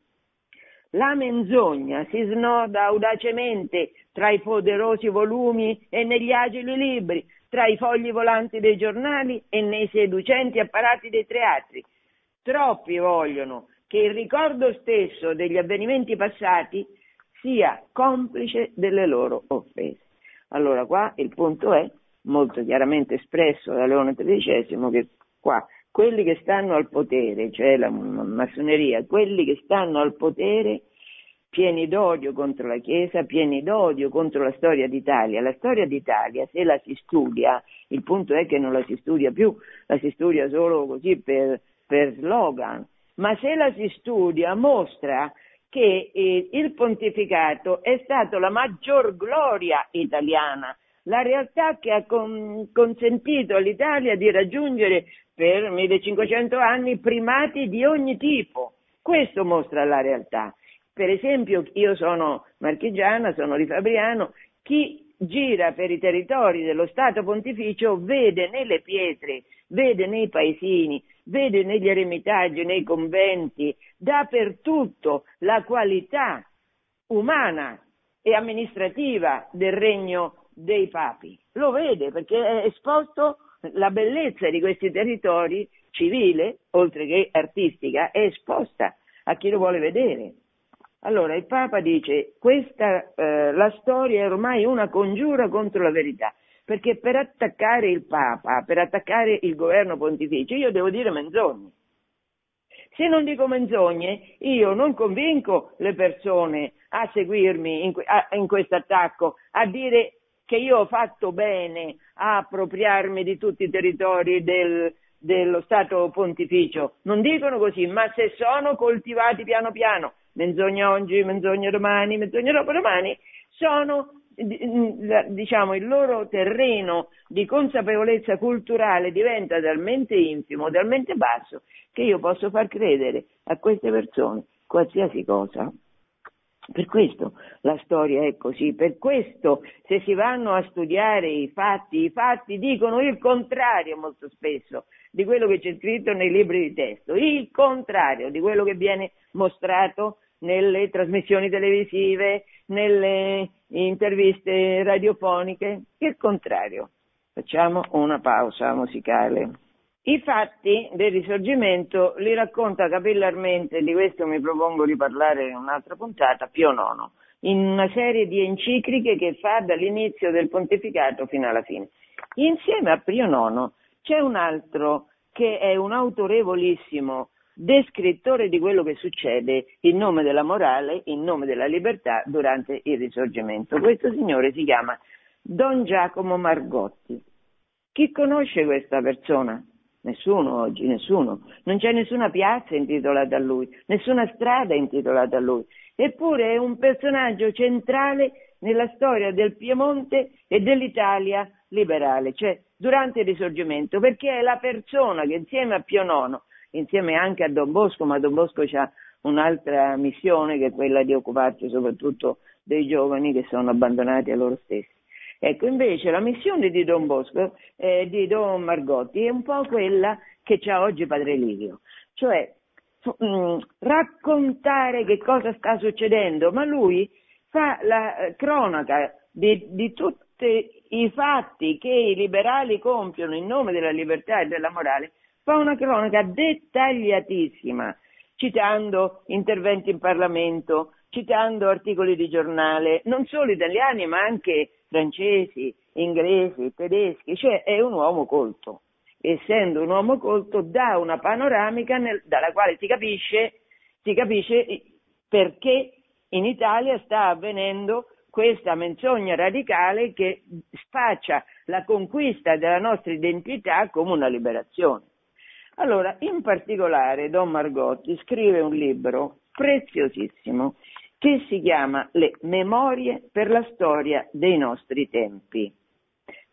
La menzogna si snoda audacemente tra i poderosi volumi e negli agili libri, tra i fogli volanti dei giornali e nei seducenti apparati dei teatri. Troppi vogliono che il ricordo stesso degli avvenimenti passati sia complice delle loro offese. Allora qua il punto è molto chiaramente espresso da Leone XIII che qua quelli che stanno al potere, cioè la massoneria, quelli che stanno al potere pieni d'odio contro la Chiesa, pieni d'odio contro la storia d'Italia. La storia d'Italia, se la si studia, il punto è che non la si studia più, la si studia solo così per, per slogan, ma se la si studia mostra che eh, il pontificato è stato la maggior gloria italiana la realtà che ha con, consentito all'Italia di raggiungere per 1500 anni primati di ogni tipo. Questo mostra la realtà. Per esempio, io sono marchigiana, sono di Fabriano, chi gira per i territori dello Stato Pontificio vede nelle pietre, vede nei paesini, vede negli eremitaggi, nei conventi, dappertutto la qualità umana e amministrativa del regno dei papi. Lo vede perché è esposto la bellezza di questi territori civile, oltre che artistica, è esposta a chi lo vuole vedere. Allora il Papa dice questa, eh, la storia è ormai una congiura contro la verità, perché per attaccare il Papa, per attaccare il governo pontificio, io devo dire menzogne. Se non dico menzogne, io non convinco le persone a seguirmi in, in questo attacco, a dire che io ho fatto bene a appropriarmi di tutti i territori del, dello Stato pontificio. Non dicono così, ma se sono coltivati piano piano, menzogna oggi, menzogna domani, menzogna dopo domani, sono diciamo il loro terreno di consapevolezza culturale diventa talmente infimo, talmente basso che io posso far credere a queste persone qualsiasi cosa. Per questo la storia è così, per questo se si vanno a studiare i fatti, i fatti dicono il contrario molto spesso di quello che c'è scritto nei libri di testo, il contrario di quello che viene mostrato nelle trasmissioni televisive, nelle interviste radiofoniche, il contrario. Facciamo una pausa musicale. I fatti del risorgimento li racconta capillarmente, di questo mi propongo di parlare in un'altra puntata, Pio IX, in una serie di encicliche che fa dall'inizio del pontificato fino alla fine. Insieme a Pio IX c'è un altro che è un autorevolissimo descrittore di quello che succede in nome della morale, in nome della libertà durante il risorgimento. Questo signore si chiama Don Giacomo Margotti. Chi conosce questa persona? Nessuno oggi, nessuno. Non c'è nessuna piazza intitolata a lui, nessuna strada intitolata a lui. Eppure è un personaggio centrale nella storia del Piemonte e dell'Italia liberale, cioè durante il risorgimento, perché è la persona che insieme a Pio IX insieme anche a Don Bosco, ma Don Bosco ha un'altra missione che è quella di occuparsi soprattutto dei giovani che sono abbandonati a loro stessi. Ecco, invece la missione di Don Bosco, eh, di Don Margotti, è un po' quella che c'ha oggi Padre Livio, cioè mh, mm, raccontare che cosa sta succedendo, ma lui fa la eh, cronaca di, di tutti i fatti che i liberali compiono in nome della libertà e della morale fa una cronaca dettagliatissima, citando interventi in Parlamento, citando articoli di giornale, non solo italiani ma anche francesi, inglesi, tedeschi, cioè è un uomo colto. Essendo un uomo colto dà una panoramica nel, dalla quale si capisce, si capisce perché in Italia sta avvenendo questa menzogna radicale che spaccia la conquista della nostra identità come una liberazione. Allora, in particolare Don Margotti scrive un libro preziosissimo che si chiama Le memorie per la storia dei nostri tempi,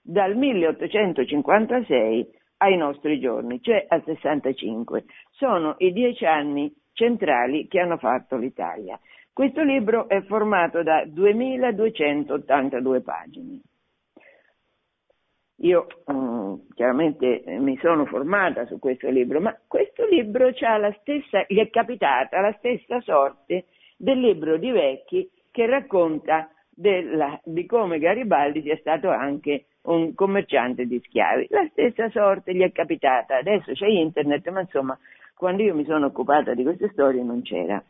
dal 1856 ai nostri giorni, cioè al 65. Sono i dieci anni centrali che hanno fatto l'Italia. Questo libro è formato da 2282 pagine. Io um, chiaramente mi sono formata su questo libro, ma questo libro stessa, gli è capitata la stessa sorte del libro di Vecchi che racconta della, di come Garibaldi sia stato anche un commerciante di schiavi. La stessa sorte gli è capitata, adesso c'è internet, ma insomma, quando io mi sono occupata di queste storie non c'era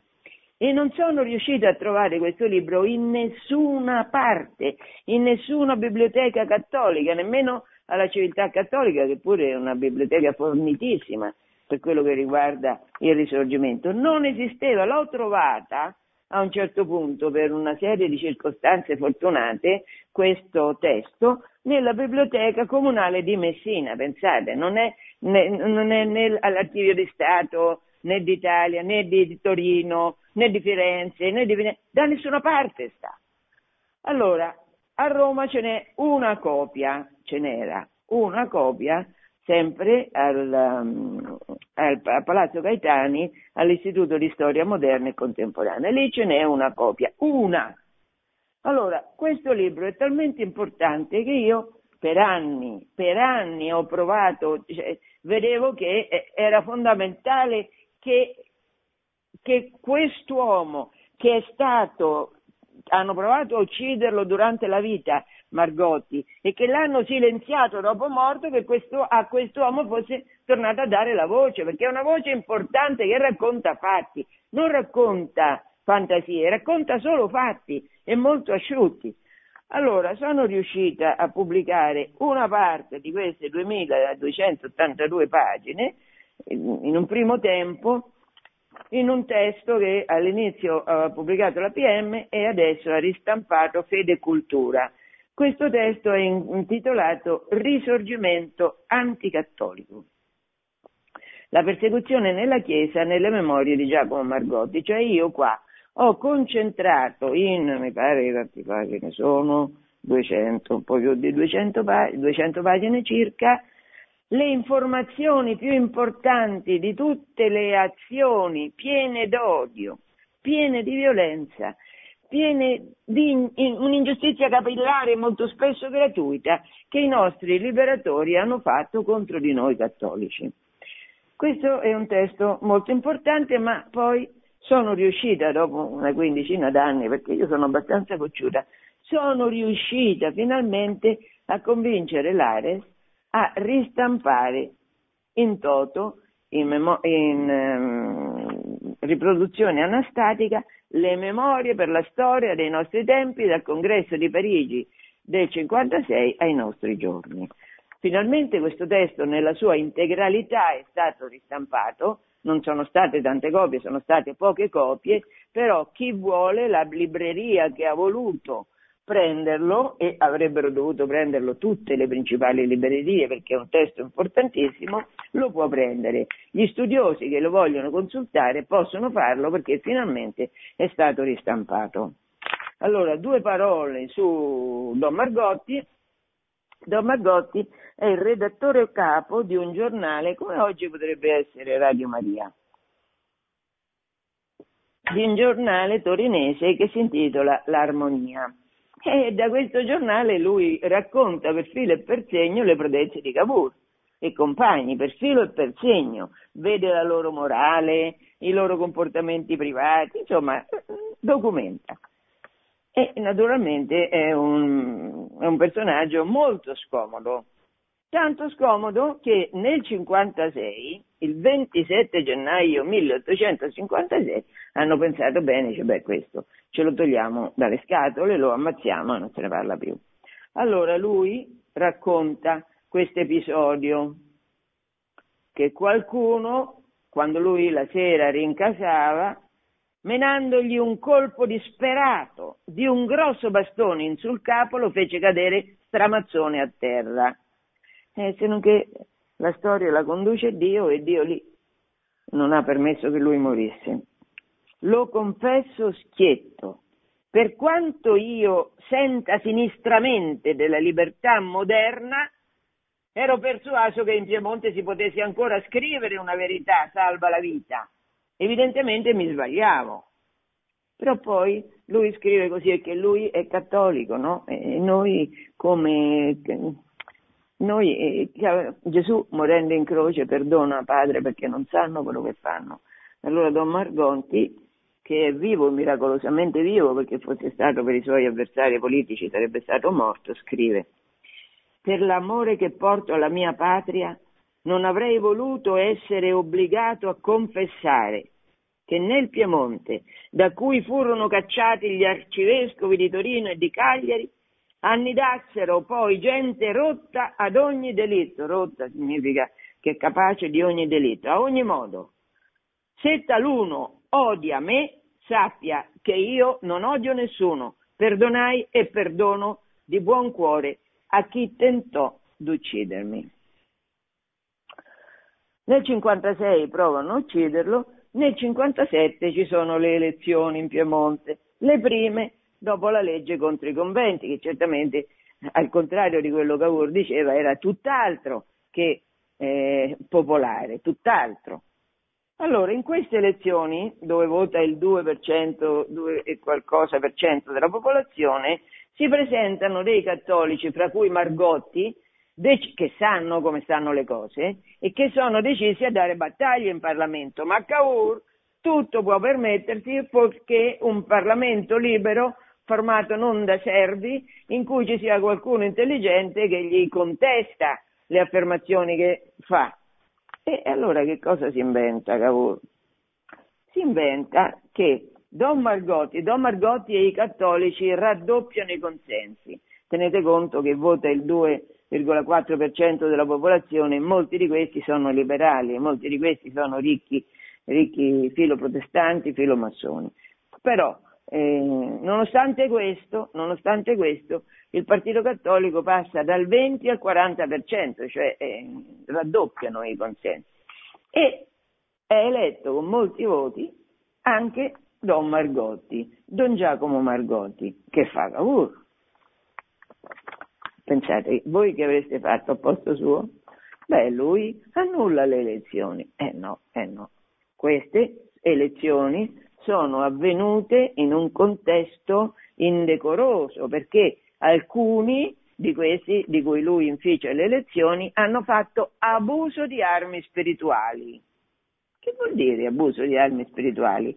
e non sono riuscita a trovare questo libro in nessuna parte, in nessuna biblioteca cattolica, nemmeno alla Civiltà Cattolica, che pure è una biblioteca fornitissima per quello che riguarda il risorgimento. Non esisteva, l'ho trovata a un certo punto per una serie di circostanze fortunate questo testo nella biblioteca comunale di Messina, pensate, non è, né, non è né all'archivio di Stato né d'Italia né di Torino né di Firenze, né di Venezia, da nessuna parte sta. Allora, a Roma ce n'è una copia, ce n'era una copia sempre al, um, al, al, Palazzo Gaetani, all'Istituto di Storia Moderna e Contemporanea. Lì ce n'è una copia, una. Allora, questo libro è talmente importante che io per anni, per anni ho provato, cioè, vedevo che eh, era fondamentale che che quest'uomo che è stato, hanno provato a ucciderlo durante la vita, Margotti, e che l'hanno silenziato dopo morto, che questo, a quest'uomo fosse tornata a dare la voce, perché è una voce importante che racconta fatti, non racconta fantasie, racconta solo fatti e molto asciutti. Allora, sono riuscita a pubblicare una parte di queste 2282 pagine in un primo tempo in un testo che all'inizio ha pubblicato la PM e adesso ha ristampato Fede e Cultura. Questo testo è intitolato Risorgimento anticattolico. La persecuzione nella Chiesa nelle memorie di Giacomo Margotti, cioè io qua ho concentrato in, mi pare quanti pagine sono, 200, un po' più di 200, 200 pagine circa, le informazioni più importanti di tutte le azioni piene d'odio, piene di violenza, piene di un'ingiustizia capillare molto spesso gratuita che i nostri liberatori hanno fatto contro di noi cattolici. Questo è un testo molto importante, ma poi sono riuscita dopo una quindicina d'anni, perché io sono abbastanza cocciuta, sono riuscita finalmente a convincere l'Ares a ristampare in toto, in, in um, riproduzione anastatica, le memorie per la storia dei nostri tempi dal congresso di Parigi del 56 ai nostri giorni. Finalmente questo testo nella sua integralità è stato ristampato non sono state tante copie, sono state poche copie, però chi vuole la libreria che ha voluto prenderlo e avrebbero dovuto prenderlo tutte le principali librerie perché è un testo importantissimo, lo può prendere. Gli studiosi che lo vogliono consultare possono farlo perché finalmente è stato ristampato. Allora, due parole su Don Margotti. Don Margotti è il redattore capo di un giornale come oggi potrebbe essere Radio Maria, di un giornale torinese che si intitola L'Armonia. E da questo giornale lui racconta per filo e per segno le prodezze di Cavour e compagni, per filo e per segno, vede la loro morale, i loro comportamenti privati, insomma, documenta. E naturalmente è un, è un personaggio molto scomodo, tanto scomodo che nel 56, il 27 gennaio 1856, hanno pensato bene, cioè beh questo ce lo togliamo dalle scatole, lo ammazziamo e non se ne parla più. Allora lui racconta questo episodio che qualcuno, quando lui la sera rincasava, menandogli un colpo disperato di un grosso bastone in sul capo, lo fece cadere stramazzone a terra eh, se non che la storia la conduce Dio e Dio lì non ha permesso che lui morisse. Lo confesso schietto, per quanto io senta sinistramente della libertà moderna, ero persuaso che in Piemonte si potesse ancora scrivere una verità salva la vita. Evidentemente mi sbagliavo. Però poi lui scrive così e che lui è cattolico, no? E noi come noi, eh, Gesù morendo in croce perdona Padre perché non sanno quello che fanno. Allora Don Margonti, che è vivo, miracolosamente vivo, perché fosse stato per i suoi avversari politici sarebbe stato morto, scrive, per l'amore che porto alla mia patria non avrei voluto essere obbligato a confessare che nel Piemonte, da cui furono cacciati gli arcivescovi di Torino e di Cagliari, annidassero poi gente rotta ad ogni delitto, rotta significa che è capace di ogni delitto, a ogni modo. Se taluno odia me, sappia che io non odio nessuno, perdonai e perdono di buon cuore a chi tentò d'uccidermi. Nel 56 provano a ucciderlo, nel 57 ci sono le elezioni in Piemonte, le prime dopo la legge contro i conventi, che certamente, al contrario di quello che Cavour diceva, era tutt'altro che eh, popolare, tutt'altro. Allora, in queste elezioni, dove vota il 2%, 2 e qualcosa per cento della popolazione, si presentano dei cattolici, fra cui Margotti, che sanno come stanno le cose e che sono decisi a dare battaglie in Parlamento. Ma Cavour tutto può permettersi perché un Parlamento libero formato non da servi, in cui ci sia qualcuno intelligente che gli contesta le affermazioni che fa. E allora che cosa si inventa Cavour? Si inventa che Don Margotti, Don Margotti e i cattolici raddoppiano i consensi. Tenete conto che vota il 2,4% della popolazione, molti di questi sono liberali, molti di questi sono ricchi, ricchi filoprotestanti, filomassoni. Però, eh, nonostante, questo, nonostante questo, il Partito Cattolico passa dal 20 al 40%, cioè eh, raddoppiano i consensi. E è eletto con molti voti anche Don Margotti, Don Giacomo Margotti, che fa Cavour. Pensate, voi che avreste fatto a posto suo? Beh, lui annulla le elezioni. Eh no, eh no. Queste elezioni sono avvenute in un contesto indecoroso perché alcuni di questi, di cui lui inficia le elezioni, hanno fatto abuso di armi spirituali. Che vuol dire abuso di armi spirituali?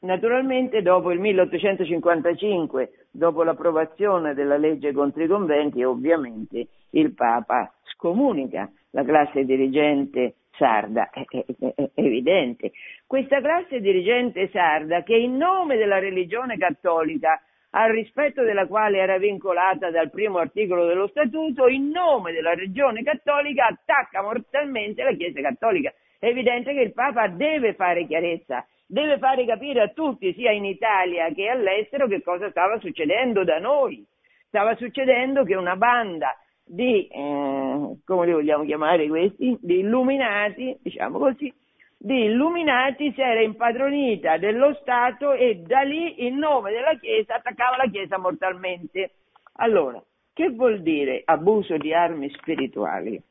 Naturalmente dopo il 1855, dopo l'approvazione della legge contro i conventi, ovviamente il Papa scomunica la classe dirigente sarda, è, è, è, evidente. Questa classe dirigente sarda che in nome della religione cattolica, al rispetto della quale era vincolata dal primo articolo dello Statuto, in nome della religione cattolica attacca mortalmente la Chiesa cattolica. È evidente che il Papa deve fare chiarezza deve fare capire a tutti, sia in Italia che all'estero, che cosa stava succedendo da noi. Stava succedendo che una banda di, eh, come li vogliamo chiamare questi, di illuminati, diciamo così, di illuminati si era impadronita dello Stato e da lì in nome della Chiesa attaccava la Chiesa mortalmente. Allora, che vuol dire abuso di armi spirituali?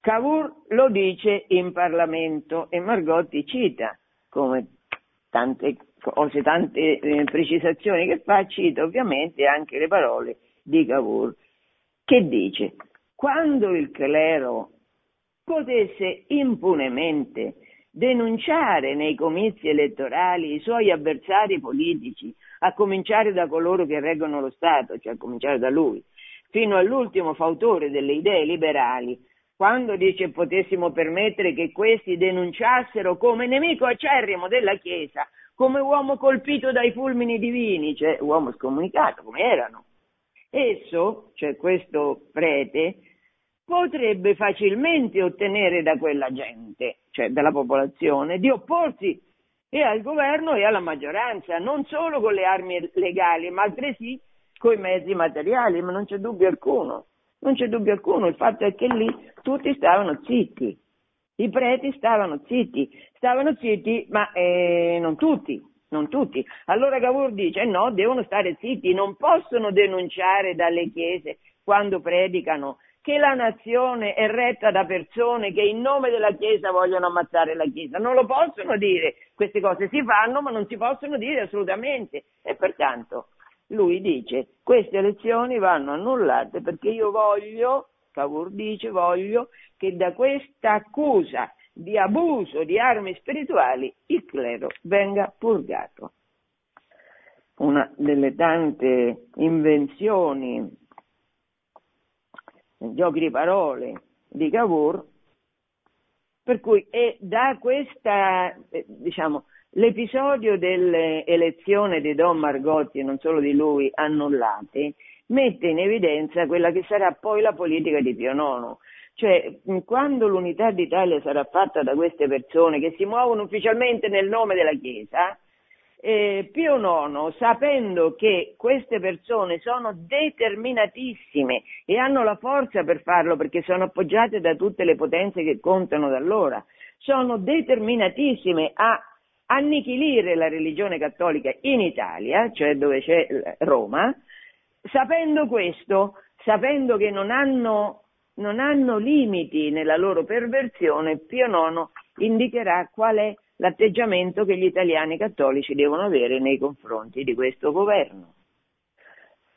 Cavour lo dice in Parlamento e Margotti cita come tante cose, tante eh, precisazioni che fa, cita ovviamente anche le parole di Cavour, che dice, quando il clero potesse impunemente denunciare nei comizi elettorali i suoi avversari politici, a cominciare da coloro che reggono lo Stato, cioè a cominciare da lui, fino all'ultimo fautore delle idee liberali, quando dice potessimo permettere che questi denunciassero come nemico acerrimo della Chiesa, come uomo colpito dai fulmini divini, cioè uomo scomunicato, come erano. Esso, cioè questo prete, potrebbe facilmente ottenere da quella gente, cioè dalla popolazione, di opporsi e al governo e alla maggioranza, non solo con le armi legali, ma altresì con i mezzi materiali, ma non c'è dubbio alcuno. Non c'è dubbio alcuno, il fatto è che lì tutti stavano zitti, i preti stavano zitti, stavano zitti, ma eh, non tutti, non tutti. Allora Cavour dice no, devono stare zitti, non possono denunciare dalle chiese quando predicano che la nazione è retta da persone che in nome della Chiesa vogliono ammazzare la Chiesa. Non lo possono dire, queste cose si fanno, ma non si possono dire assolutamente. E pertanto lui dice queste elezioni vanno annullate perché io voglio, Cavour dice, voglio che da questa accusa di abuso di armi spirituali il clero venga purgato. Una delle tante invenzioni, giochi di parole di Cavour, per cui è da questa, eh, diciamo, L'episodio delle elezioni di Don Margotti, e non solo di lui, annullate, mette in evidenza quella che sarà poi la politica di Pio IX. Cioè, quando l'unità d'Italia sarà fatta da queste persone che si muovono ufficialmente nel nome della Chiesa, eh, Pio IX, sapendo che queste persone sono determinatissime e hanno la forza per farlo perché sono appoggiate da tutte le potenze che contano da allora, sono determinatissime a annichilire la religione cattolica in Italia, cioè dove c'è Roma, sapendo questo, sapendo che non hanno, non hanno limiti nella loro perversione, Pio IX indicherà qual è l'atteggiamento che gli italiani cattolici devono avere nei confronti di questo governo.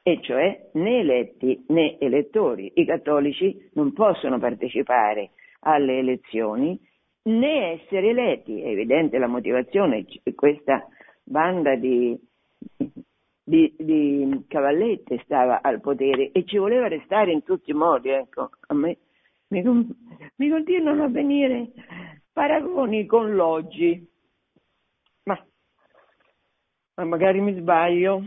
E cioè né eletti né elettori. I cattolici non possono partecipare alle elezioni né essere eletti. È evidente la motivazione, questa banda di, di, di, cavallette stava al potere e ci voleva restare in tutti i modi. Ecco, a me mi, mi continuano a venire paragoni con l'oggi. Ma ma magari mi sbaglio.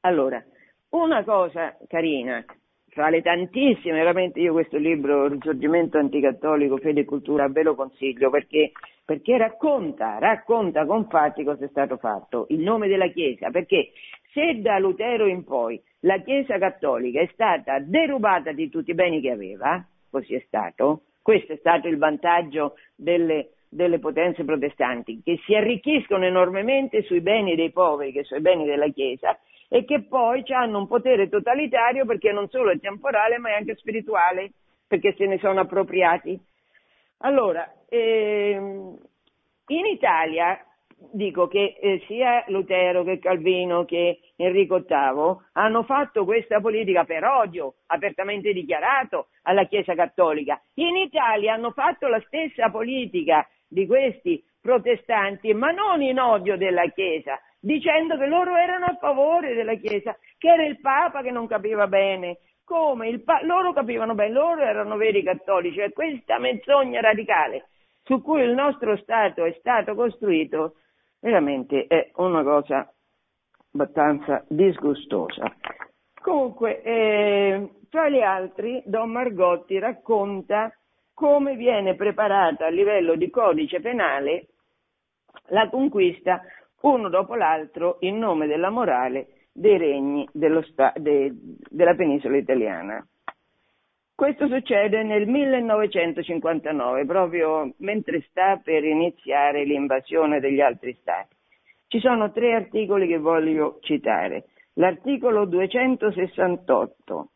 Allora, una cosa carina, fra le tantissime, veramente io questo libro, Risorgimento anticattolico, fede e cultura, ve lo consiglio perché, perché racconta, racconta con fatti cosa è stato fatto, il nome della Chiesa, perché se da Lutero in poi la Chiesa cattolica è stata derubata di tutti i beni che aveva, così è stato, questo è stato il vantaggio delle, delle potenze protestanti, che si arricchiscono enormemente sui beni dei poveri, che sono beni della Chiesa, e che poi hanno un potere totalitario perché non solo è temporale ma è anche spirituale, perché se ne sono appropriati. Allora, ehm, in Italia dico che eh, sia Lutero che Calvino che Enrico VIII hanno fatto questa politica per odio apertamente dichiarato alla Chiesa Cattolica. In Italia hanno fatto la stessa politica di questi protestanti, ma non in odio della Chiesa, dicendo che loro erano a favore della Chiesa, che era il Papa che non capiva bene. Come? Pa- loro capivano bene, loro erano veri cattolici e questa menzogna radicale su cui il nostro Stato è stato costruito veramente è una cosa abbastanza disgustosa. Comunque, eh, tra gli altri, Don Margotti racconta come viene preparata a livello di codice penale la conquista uno dopo l'altro in nome della morale dei regni sta- de- della penisola italiana. Questo succede nel 1959, proprio mentre sta per iniziare l'invasione degli altri stati. Ci sono tre articoli che voglio citare. L'articolo 268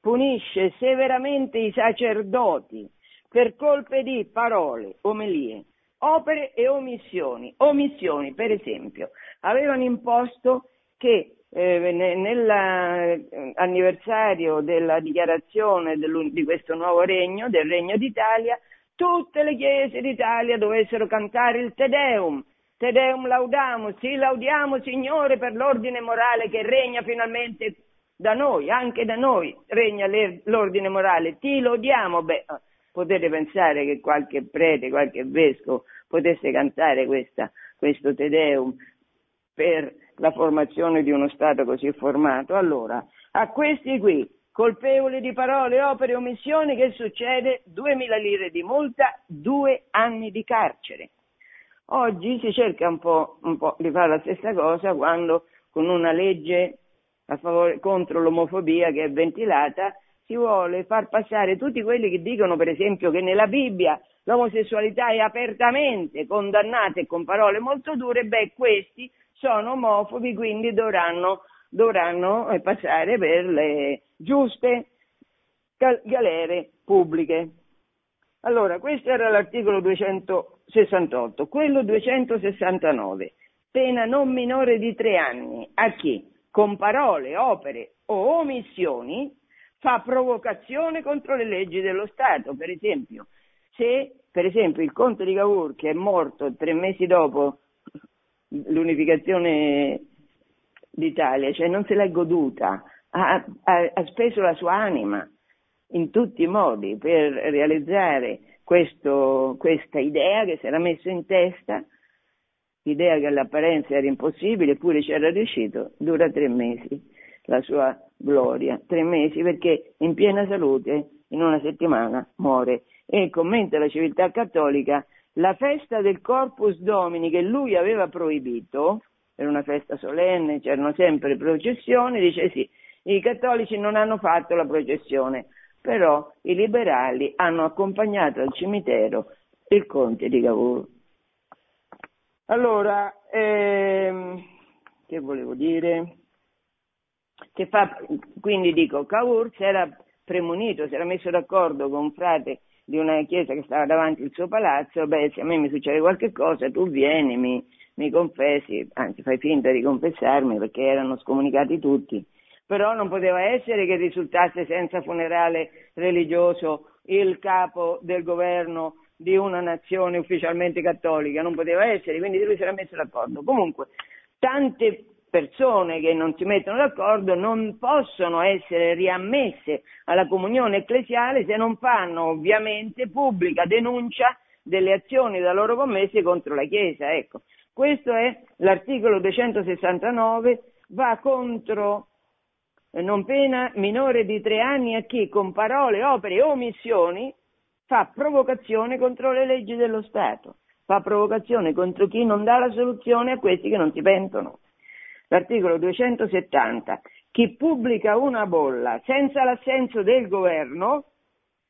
punisce severamente i sacerdoti per colpe di parole, omelie, opere e omissioni. Omissioni, per esempio, avevano imposto che eh, nell'anniversario della dichiarazione di questo nuovo regno, del Regno d'Italia, tutte le chiese d'Italia dovessero cantare il Te Deum. Te Deum laudamus, sì laudiamo Signore per l'ordine morale che regna finalmente da noi, anche da noi regna l'ordine morale, ti lodiamo. Beh, potete pensare che qualche prete, qualche vescovo potesse cantare questa, questo Te Deum per la formazione di uno Stato così formato. Allora, a questi qui, colpevoli di parole, opere omissioni, che succede? 2.000 lire di multa, due anni di carcere. Oggi si cerca un po', un po di fare la stessa cosa quando con una legge favore, contro l'omofobia che è ventilata si vuole far passare tutti quelli che dicono per esempio che nella Bibbia l'omosessualità è apertamente condannata e con parole molto dure, beh questi sono omofobi, quindi dovranno, dovranno eh, passare per le giuste galere pubbliche. Allora, questo era l'articolo 268, quello 269, pena non minore di tre anni a chi, con parole, opere o omissioni, fa provocazione contro le leggi dello Stato. Per esempio, se per esempio il conte di Cavour, che è morto tre mesi dopo l'unificazione d'Italia, cioè non se l'è goduta, ha, ha, ha speso la sua anima in tutti i modi per realizzare questo, questa idea che si era messo in testa, idea che all'apparenza era impossibile, eppure ci era riuscito, dura tre mesi la sua gloria, tre mesi perché in piena salute in una settimana muore e commenta la civiltà cattolica la festa del Corpus Domini che lui aveva proibito, era una festa solenne, c'erano sempre processioni, dice sì, i cattolici non hanno fatto la processione, però i liberali hanno accompagnato al cimitero il conte di Cavour. Allora, ehm, che volevo dire? Che fa, quindi dico, Cavour si era premunito, si era messo d'accordo con frate di una chiesa che stava davanti al suo palazzo, beh, se a me mi succede qualche cosa, tu vieni, mi, mi confessi, anzi fai finta di confessarmi perché erano scomunicati tutti. Però non poteva essere che risultasse senza funerale religioso il capo del governo di una nazione ufficialmente cattolica, non poteva essere, quindi lui si era messo d'accordo. Comunque, tante persone che non si mettono d'accordo non possono essere riammesse alla comunione ecclesiale se non fanno ovviamente pubblica denuncia delle azioni da loro commesse contro la Chiesa. Ecco. Questo è l'articolo 269, va contro eh, non pena minore di tre anni a chi con parole, opere e omissioni fa provocazione contro le leggi dello Stato, fa provocazione contro chi non dà la soluzione a questi che non si pentono. L'articolo 270, chi pubblica una bolla senza l'assenso del governo,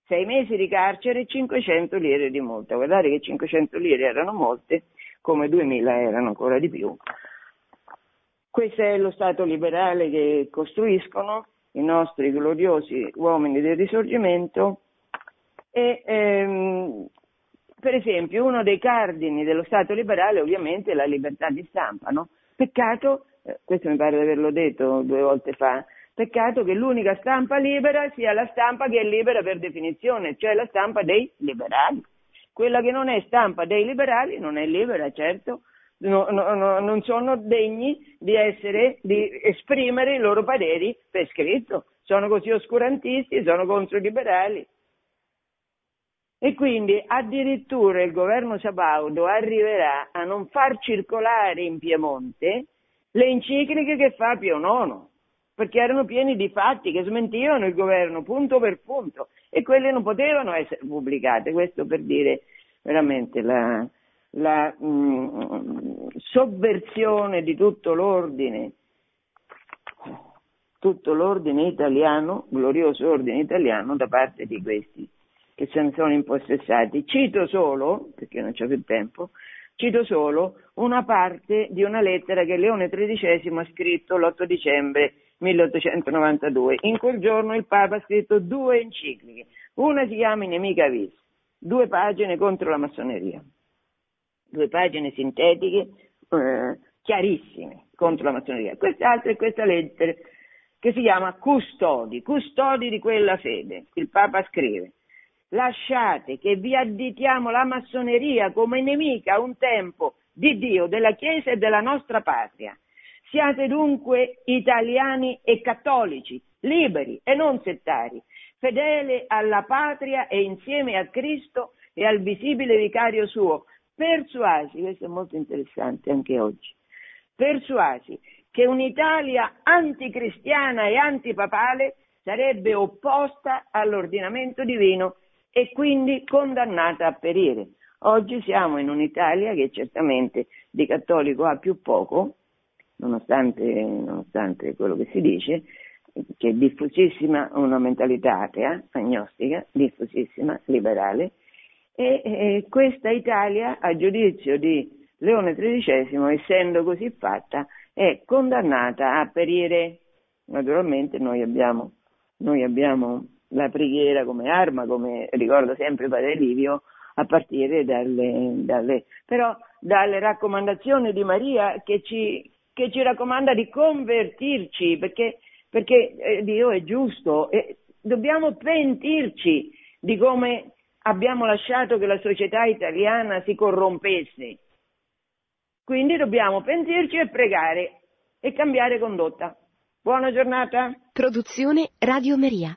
sei mesi di carcere e 500 lire di multa. Guardate che 500 lire erano molte, come 2000 erano ancora di più. Questo è lo Stato liberale che costruiscono i nostri gloriosi uomini del risorgimento e ehm, per esempio uno dei cardini dello Stato liberale ovviamente è la libertà di stampa, no? Peccato, eh, questo mi pare di averlo detto due volte fa, peccato che l'unica stampa libera sia la stampa che è libera per definizione, cioè la stampa dei liberali. Quella che non è stampa dei liberali non è libera, certo, no, no, no, non sono degni di, essere, di esprimere i loro pareri per scritto, sono così oscurantisti, sono contro i liberali. E quindi addirittura il governo Sabaudo arriverà a non far circolare in Piemonte le encicliche che fa Pio IX, perché erano pieni di fatti che smentivano il governo punto per punto e quelle non potevano essere pubblicate, questo per dire veramente la, la mh, mm, sovversione di tutto l'ordine, tutto l'ordine italiano, glorioso ordine italiano da parte di questi che se ne sono impossessati. Cito solo, perché non c'è più tempo, cito solo una parte di una lettera che Leone XIII ha scritto l'8 dicembre 1892. In quel giorno il Papa ha scritto due encicliche. Una si chiama Inemica Vis, due pagine contro la massoneria due pagine sintetiche eh, chiarissime contro la massoneria. Quest'altra è questa lettera che si chiama Custodi, custodi di quella fede. Il Papa scrive, lasciate che vi additiamo la massoneria come nemica un tempo di Dio, della Chiesa e della nostra patria. Siate dunque italiani e cattolici, liberi e non settari, fedeli alla patria e insieme a Cristo e al visibile vicario suo, persuasi, questo è molto interessante anche oggi, persuasi che un'Italia anticristiana e antipapale sarebbe opposta all'ordinamento divino e quindi condannata a perire. Oggi siamo in un'Italia che certamente di cattolico ha più poco, nonostante, nonostante quello che si dice, che è diffusissima una mentalità atea, agnostica, diffusissima, liberale, e eh, questa Italia, a giudizio di Leone XIII, essendo così fatta, è condannata a perire. Naturalmente noi abbiamo, noi abbiamo la preghiera come arma, come ricorda sempre Padre Livio, a partire dalle, dalle, però dalle raccomandazioni di Maria che ci, che ci raccomanda di convertirci, perché, perché eh, Dio è giusto e dobbiamo pentirci di come abbiamo lasciato che la società italiana si corrompesse. Quindi dobbiamo pentirci e pregare e cambiare condotta. Buona giornata. Produzione Radio Maria.